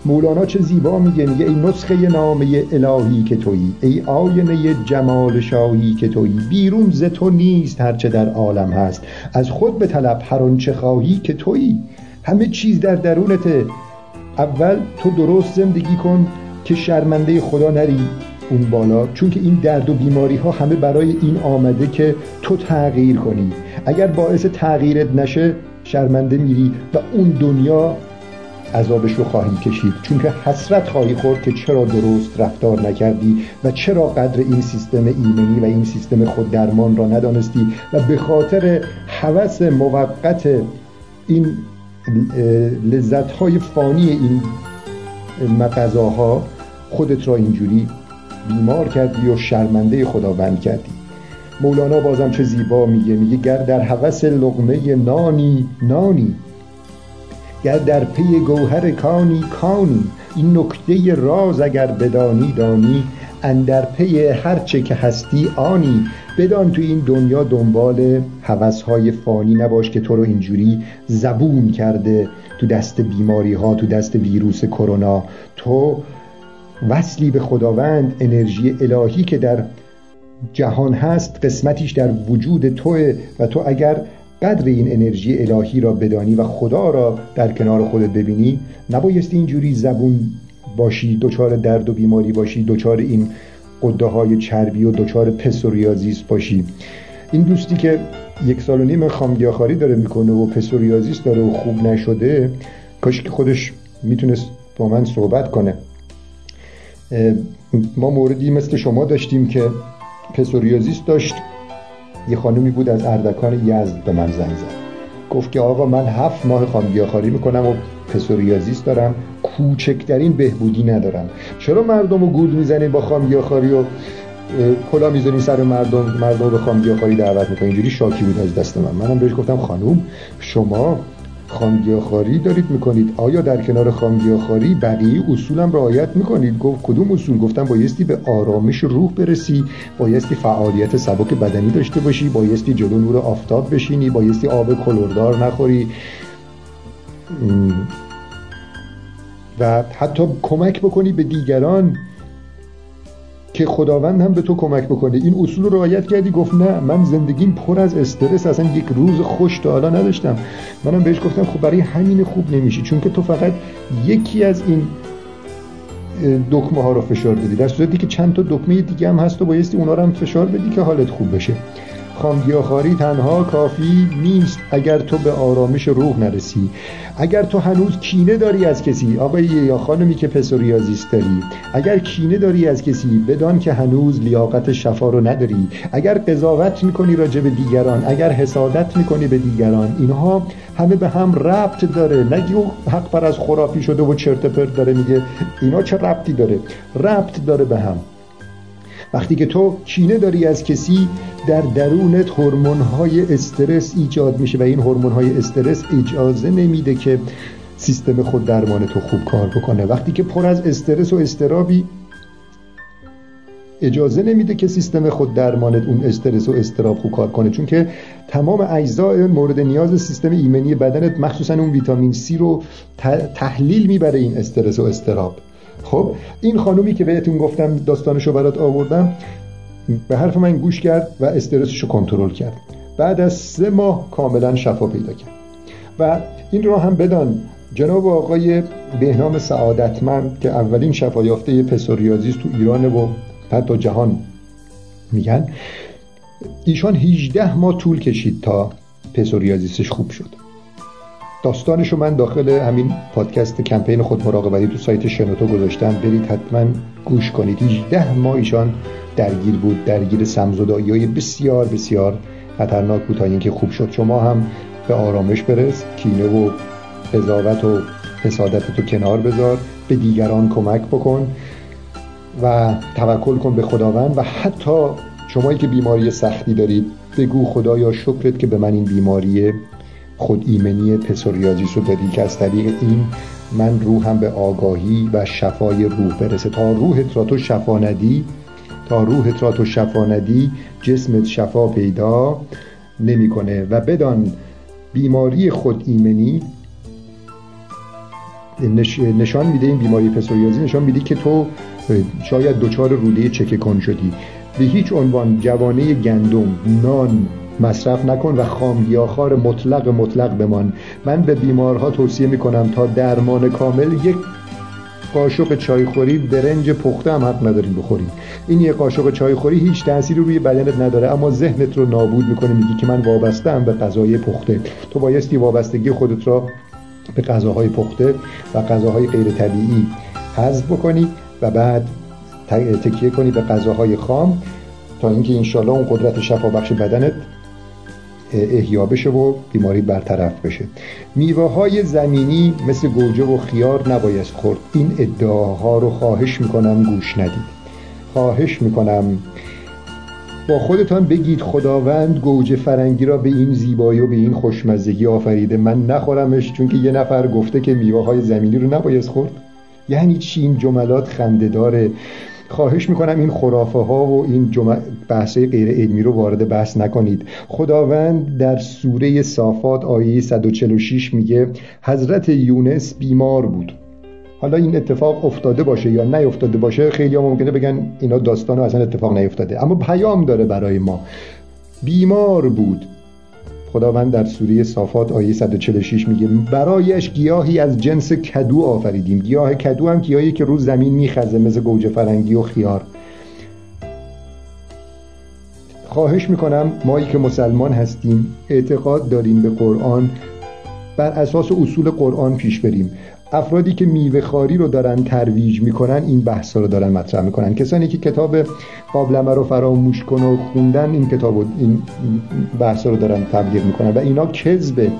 مولانا چه زیبا میگه میگه ای نسخه نامه الهی که تویی ای آینه جمال شاهی که تویی. بیرون ز تو نیست هرچه در عالم هست. از خود به طلب هر چه خواهی که تویی. همه چیز در درونته. اول تو درست زندگی کن که شرمنده خدا نری اون بالا چون که این درد و بیماری ها همه برای این آمده که تو تغییر کنی. اگر باعث تغییرت نشه شرمنده میری و اون دنیا عذابش رو خواهی کشید. چون که حسرت خواهی خورد که چرا درست رفتار نکردی و چرا قدر این سیستم ایمنی و این سیستم خود درمان را ندانستی و به خاطر حوث موقت این لذت های فانی این مغذاها خودت را اینجوری بیمار کردی و شرمنده خداوند کردی. مولانا بازم چه زیبا میگه میگه گر در حوث لغمه نانی نانی. گر در پی گوهر کانی کانی. این نکته راز اگر بدانی دانی. اندر پی هرچه که هستی آنی. بدان تو این دنیا دنبال های فانی نباش که تو رو اینجوری زبون کرده تو دست بیماری ها تو دست ویروس کرونا. تو وصلی به خداوند انرژی الهی که در جهان هست قسمتیش در وجود توه و تو اگر قدر این انرژی الهی را بدانی و خدا را در کنار خودت ببینی نبایستی اینجوری زبون باشی دچار درد و بیماری باشی دچار این قده های چربی و دچار پسوریازیس باشی. این دوستی که یک سال و نیم خامگیاخاری داره می‌کنه و پسوریازیس داره و خوب نشده کاش که خودش می‌تونست با من صحبت کنه. ما موردی مثل شما داشتیم که پسوریازیس داشت. یه خانمی بود از اردکان یزد به من زنگ زد. گفت که آقا من هفت ماه خامگیاخاری می‌کنم و پسوریازیس دارم. کوچکترین بهبودی ندارم چرا مردم رو گول با خامگیاخاری و کلا می‌زنی سر مردم مردم به خامگیاخاری دعوت می‌کنی؟ اینجوری شاکی بود از دست من. منم بهش گفتم خانوم شما خامگیاخواری دارید می‌کنید. آیا در کنار خامگیاخواری بقیه اصولم رعایت می‌کنید؟ گفت کدوم اصول؟ گفتم بایستی به آرامش روح برسی بایستی فعالیت سبک بدنی داشته باشی بایستی جلو نور آفتاب بشینی بایستی آب کلوردار نخوری. و حتی کمک بکنی به دیگران که خداوند هم به تو کمک بکنه. این اصول رو رعایت کردی گفت نه من زندگیم پر از استرس اصلا یک روز خوش تا حالا نداشتم. منم بهش گفتم خب برای همین خوب نمیشی چون که تو فقط یکی از این دکمه ها رو فشار بدی در صورتی که چند تا دکمه دیگه هم هست و بایستی اونا رو هم فشار بدی که حالت خوب بشه. خامگیاخواری تنها کافی نیست اگر تو به آرامش روح نرسی. اگر تو هنوز کینه داری از کسی آقای یا خانمی که پسوریازیست داری. اگر کینه داری از کسی بدان که هنوز لیاقت شفا رو نداری. اگر قضاوت می‌کنی راجع به دیگران اگر حسادت می‌کنی به دیگران. اینها همه به هم ربط داره. نگی حق پر از خرافی شده و چرت پرت داره میگه. اینا چه ربطی داره؟ ربط داره به هم. وقتی که تو کینه داری از کسی در درونت های استرس ایجاد میشه و این های استرس اجازه نمیده که سیستم خود درمان تو خوب کار بکنه. وقتی که پر از استرس و استرابی اجازه نمیده که سیستم خود درمانت اون استرس و استراب خوب کار کنه. چون که تمام اجزای مورد نیاز سیستم ایمنی بدنت مخصوصا اون ویتامین سی رو تحلیل می‌بره این استرس و استراب. خب این خانومی که بهتون گفتم داستانشو برات آوردم به حرف من گوش کرد و استرسشو کنترل کرد. بعد از سه ماه کاملا شفا پیدا کرد. و این رو هم بدان جناب آقای بهنام سعادتمند که اولین شفا یافته پسوریازیس تو ایران و حتی جهان میگن ایشان 18 ماه طول کشید تا پسوریازیسش خوب شد. داستانشو من داخل همین پادکست کمپین خود مراقبتی تو سایت شنوتو گذاشتم. برید حتما گوش کنید. 18 ماه ایشان درگیر بود. درگیر سمزدایی های بسیار بسیار خطرناک بود تا اینکه خوب شد. شما هم به آرامش برس. کینه و قضاوت و حسادت تو کنار بذار. به دیگران کمک بکن و توکل کن به خداوند و حتی شمایی که بیماری سختی دارید بگو خدایا شکرت که به من این بیماری خود ایمنی پسوریازیس رو دادی که از طریق این من روحم به آگاهی و شفای روح برسه. تا روحت را تو شفا ندی تا روحت را تو شفا ندی جسمت شفا پیدا نمی‌کنه. و بدان بیماری خود ایمنی نشان میده این بیماری پسوریازی نشان میده که تو شاید دچار روده چکه کن شدی. به هیچ عنوان جوانه گندم نان مصرف نکن و خامگیاخوار مطلق مطلق بمان. من به بیمارها توصیه می‌کنم تا درمان کامل یک قاشق چایخوری برنج پخته هم حق نداریم بخوریم این یک قاشق چایخوری هیچ تأثیری روی بدنت نداره اما ذهنت رو نابود می‌کنه میگی که من وابسته به غذای پخته. تو بایستی وابستگی خودت را به غذاهای پخته و غذاهای غیر طبیعی حذف بکنی و بعد تکیه کنی به غذاهای خام تا اینکه انشالله اون قدرت شفا بخش بدنت احیا بشه و بیماری برطرف بشه. میوه های زمینی مثل گوجه و خیار نباید خورد. این ادعاها رو خواهش می‌کنم گوش ندید. خواهش می‌کنم با خودتان بگید خداوند گوجه فرنگی را به این زیبایی و به این خوشمزگی آفریده. من نخورمش چون که یه نفر گفته که میوه های زمینی رو نباید خورد. یعنی چی؟ این جملات خنده داره خواهش می‌کنم این خرافه ها و این بحث غیر علمی رو وارد بحث نکنید. خداوند در سوره صافات آیه 146 میگه حضرت یونس بیمار بود. حالا این اتفاق افتاده باشه یا نیفتاده باشه خیلی ها ممکنه بگن اینا داستان اصلا اتفاق نیفتاده. اما پیام داره برای ما. بیمار بود. خداوند در سوره صافات آیه 146 میگه برایش گیاهی از جنس کدو آفریدیم. گیاه کدو هم گیاهی که رو زمین میخزه مثل گوجه فرنگی و خیار. خواهش می‌کنم مایی که مسلمان هستیم اعتقاد داریم به قرآن بر اساس اصول قرآن پیش بریم. افرادی که میوه خاری رو دارن ترویج می‌کنن این بحث رو دارن مطرح می‌کنن. کسانی که کتاب قابلمه رو فراموش کن و خوندن این کتاب و این بحث رو دارن تبلیغ می‌کنن و اینا کذبه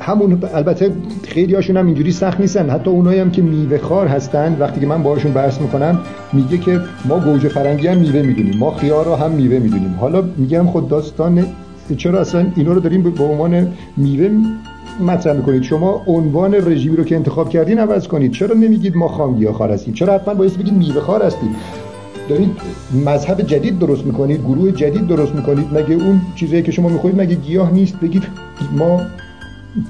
همون البته خیلی هاشون هم اینجوری سخت نیستن. حتی اونایی هم که میوه خار هستن وقتی که من باهاشون بحث می‌کنم میگه که ما گوجه فرنگی هم میوه می‌دونیم ما خیار رو هم میوه می‌دونیم. حالا میگم خود داستان چرا اصلا اینا رو داریم به عنوان میوه مطرح می‌کنید. شما عنوان رژیمی رو که انتخاب کردین عوض کنید. چرا نمیگید ما خام خار هستیم؟ چرا حتما باید بگید میوه خار هستید دارید مذهب جدید درست می‌کنید گروه جدید درست می‌کنید. مگه اون چیزایی که شما می‌خورید مگه گیاه نیست؟ بگید ما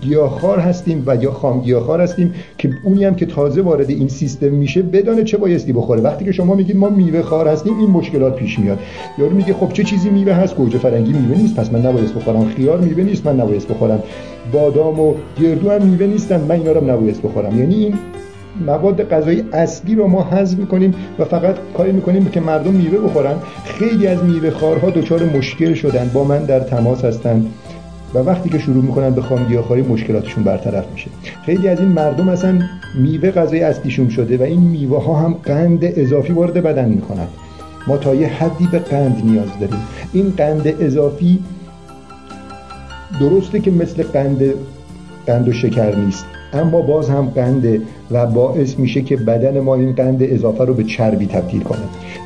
گیاهخوار هستیم و یا خام گیاهخوار هستیم که اونی هم که تازه وارد این سیستم میشه بدانه چه بایستی بخوره. وقتی که شما میگید ما میوه خار هستیم این مشکلات پیش میاد. یارو میگه خب چه چیزی میوه هست؟ گوجه فرنگی میوه نیست. پس من نبایست بخورم. خیار میوه نیست. من نبایست بخورم. بادام و گردو هم میوه نیستن. من اینا رو نبایست بخورم. یعنی این مواد غذایی اصلی رو ما حذف می‌کنیم و فقط کاری می‌کنیم که مردم میوه بخورن. خیلی از میوه خارها دچار مشکل شدن. با من در تماس هستند و وقتی که شروع می‌کنن به خام گیاهخواری مشکلاتشون برطرف میشه. خیلی از این مردم اصلا میوه غذای اصلیشون شده و این میوه ها هم قند اضافی وارد بدن می‌کنن. ما تا یه حدی به قند نیاز داریم. این قند اضافی درسته که مثل قند قند و شکر نیست اما باز هم قنده و باعث میشه که بدن ما این قند اضافه رو به چربی تبدیل کنه.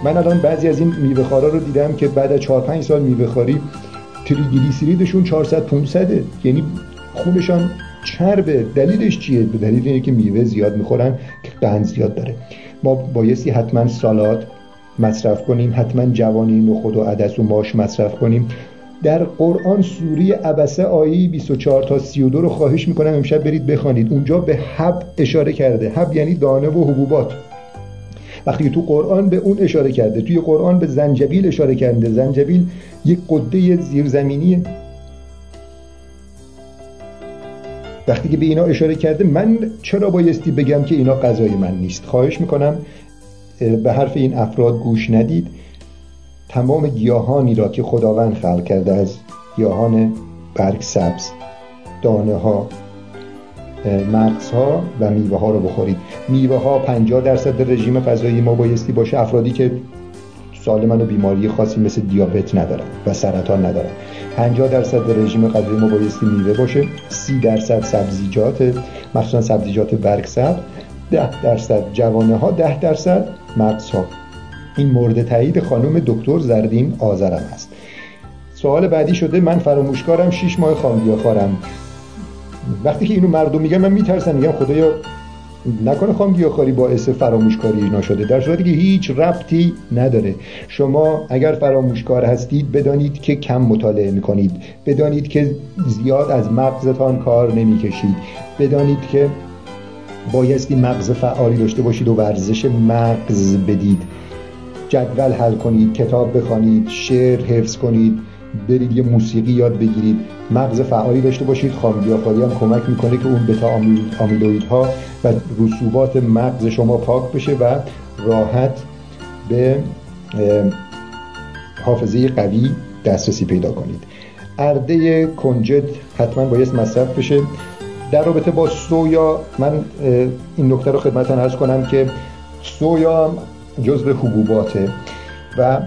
من الان بعضی از این میوه رو دیدم که بعد از 4 5 سال میوه خاری تریگلیسیریدشون 400 500 یعنی خونشان چربه دلیلش چیه؟ به دلیل اینه که میوه زیاد می‌خورن که قند زیاد داره. ما بایستی حتما سالات مصرف کنیم حتما جوانی نخود و عدس و ماش مصرف کنیم. در قرآن سوری عبسه آیه 24 تا 32 رو خواهش می‌کنم امشب برید بخوانید. اونجا به حب اشاره کرده. حب یعنی دانه و حبوبات. وقتی تو قرآن به اون اشاره کرده توی قرآن به زنجبیل اشاره کرده. زنجبیل یک قده زیرزمینیه وقتی که به اینا اشاره کرده من چرا بایستی بگم که اینا غذای من نیست؟ خواهش می‌کنم به حرف این افراد گوش ندید. تمام گیاهانی را که خداوند خلق کرده از گیاهان برگ سبز دانه ها مغز ها و میوه ها رو بخورید. میوه ها 50 درصد رژیم غذایی ما بایستی باشه افرادی که سالمن و بیماری خاصی مثل دیابت ندارن و سرطان ندارن. 50 درصد رژیم غذایی ما بایستی میوه باشه. 30 درصد سبزیجات مخصوصا سبزیجات برگ سبز. 10 درصد جوانه ها 10 درصد مغز ها این مورد تایید خانم دکتر زردین آذرم است. سوال بعدی شده من فراموشکارم 6 ماه خارم وقتی که اینو مردم میگن من میترسم میگم خدایا نکنه خام گیاهخواری باعث فراموشکاری نشده در صورتی که هیچ ربطی نداره. شما اگر فراموشکار هستید بدانید که کم مطالعه می‌کنید. بدانید که زیاد از مغزتان کار نمی‌کشید. بدانید که بایستی مغز فعالی داشته باشید و ورزش مغز بدید. جدول حل کنید کتاب بخوانید شعر حفظ کنید. برید یه موسیقی یاد بگیرید. مغز فعالی داشته باشید. خامگیاخواری هم کمک می‌کنه که اون بتا ها و رسوبات مغز شما پاک بشه و راحت به حافظه قوی دسترسی پیدا کنید. ارده کنجد حتما باید مصرف بشه. در رابطه با سویا من این نکته رو خدمتتان ارز کنم که سویا جزء حبوباته و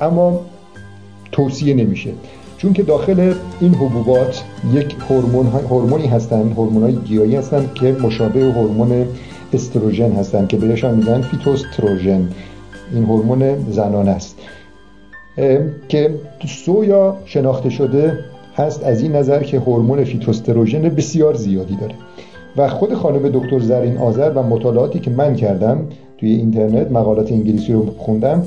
اما توصیه نمیشه. چون که داخل این حبوبات یک هورمون هورمونی هستن هورمونای گیاهی هستن که مشابه هورمون استروژن هستن که بهشان میگن فیتوستروژن. این هورمون زنانه است. که سویا شناخته شده هست از این نظر که هورمون فیتوستروژن بسیار زیادی داره. و خود خانم دکتر زرین آذر و مطالعاتی که من کردم توی اینترنت مقالات انگلیسی رو خوندم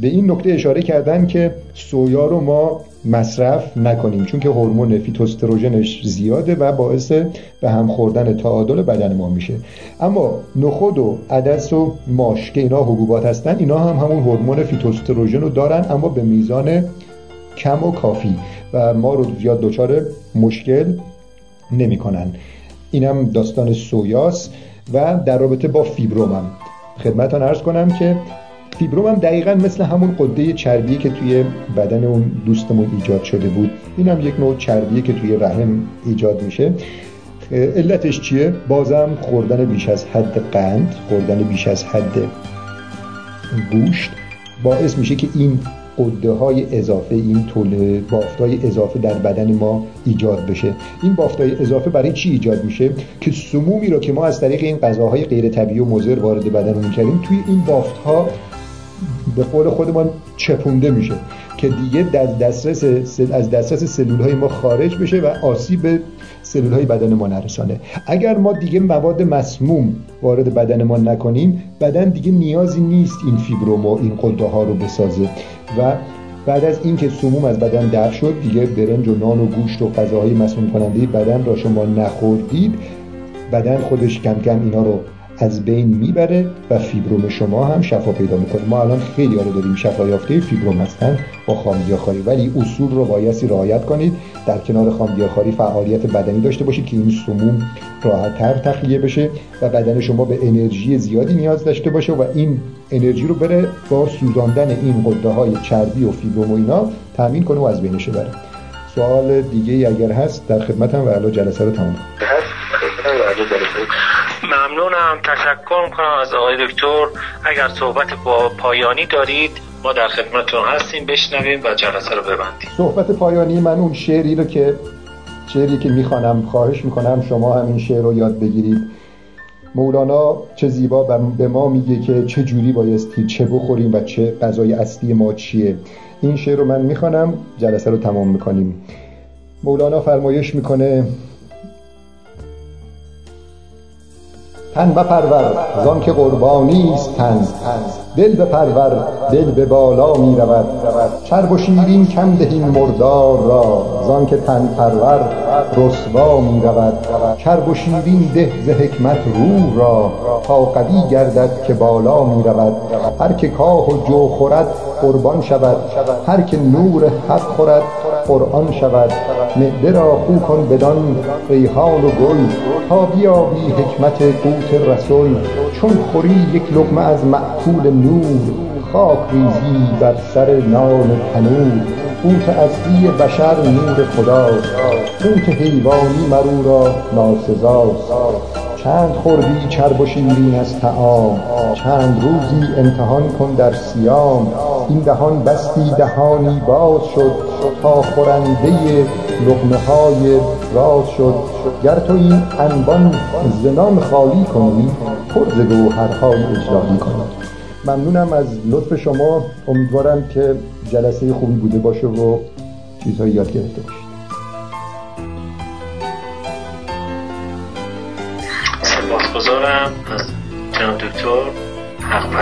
به این نکته اشاره کردن که سویا رو ما مصرف نکنیم چون که هورمون فیتوستروژنش زیاده و باعث به هم خوردن تعادل بدن ما میشه. اما نخود و عدس و ماش که اینا حبوبات هستن اینا هم همون هورمون فیتوستروژن رو دارن اما به میزان کم و کافی و ما رو زیاد دچار مشکل نمی‌کنن. اینم داستان سویاس و در رابطه با فیبرومم. خدمتان عرض کنم که فیبروم هم دقیقا مثل همون غده چربی که توی بدن اون دوستمون ایجاد شده بود. این هم یک نوع چربیه که توی رحم ایجاد میشه. علتش چیه؟ بازم خوردن بیش از حد قند خوردن بیش از حد گوشت باعث میشه که این قده های اضافه این طول بافت های اضافه در بدن ما ایجاد بشه. این بافت های اضافه برای چی ایجاد میشه؟ که سمومی رو که ما از طریق این غذاهای غیر طبیعی و مضر وارد بدن می‌کردیم توی این بافت ها به قول خودمان چپونده میشه که دیگه در دسترس از دسترس سلول های ما خارج بشه و آسیب سلول های بدن ما نرسانه. اگر ما دیگه مواد مسموم وارد بدن ما نکنیم بدن دیگه نیازی نیست این فیبروم و این قده ها رو بسازه. و بعد از اینکه سموم از بدن دفع شد دیگه برنج و نان و گوشت و غذاهای مسموم کننده بدن را شما نخوردید. بدن خودش کم کم اینا رو از بین می‌بره و فیبروم شما هم شفا پیدا می‌کنه. ما الان خیلی رو داریم شفا یافته فیبروم هستن با خامگیاخواری ولی اصول رو بایستی رعایت کنید. در کنار خامگیاخواری فعالیت بدنی داشته باشید که این سموم راحتتر تخلیه بشه و بدن شما به انرژی زیادی نیاز داشته باشه و این انرژی رو بره با سوزاندن این قده های چربی و فیبروم و اینا تامین کنه و از بینش بره. سوال دیگه اگر هست در خدمتم و الان جلسه رو تمام ممنونم. تشکر می‌کنم از آقای دکتر. اگر صحبت با پایانی دارید ما در خدمتتون هستیم. بشنویم و جلسه رو ببندیم. صحبت پایانی من اون شعری رو که شعری که می‌خوانم خواهش می‌کنم شما هم این شعر رو یاد بگیرید. مولانا چه زیبا به ما میگه که چه جوری بایستی چه بخوریم و چه غذای اصلی ما چیه. این شعر رو من می‌خوانم. جلسه رو تمام می‌کنیم. مولانا فرمایش می‌کنه تن بپرور زان که قربانی است تن. دل بپرور دل به بالا می رود. چرب و شیرین کم دهین مردار را زان که تن پرور رسوا می رود. چرب و شیرین ده ز حکمت روح را تا قوی گردد که بالا می رود. هر که کاه و جو خورد قربان شود. هر که نور حق خورد قرآن شود معده را خو کن بدان ریحان و گل تا بیابی حکمت قوت رسول. چون خوری یک لقمه از معکول نور خاک ریزی بر سر نان تنور. قوت اصلی بشر نور خداست قوت حیوانی مرو را ناسزاست چند خوردی چرب و شیرین از تعام چند روزی امتحان کن در سیام این دهان بستی دهانی باز شد تا خورنده لقمه های راز شد. گر تو این انبان زنان خالی کنی پر ز گوهرهای اجلالی کنی. ممنونم از لطف شما. امیدوارم که جلسه خوبی بوده باشه و چیزهایی یاد گرفته باشید. سپاسگزارم از جناب دکتر. حق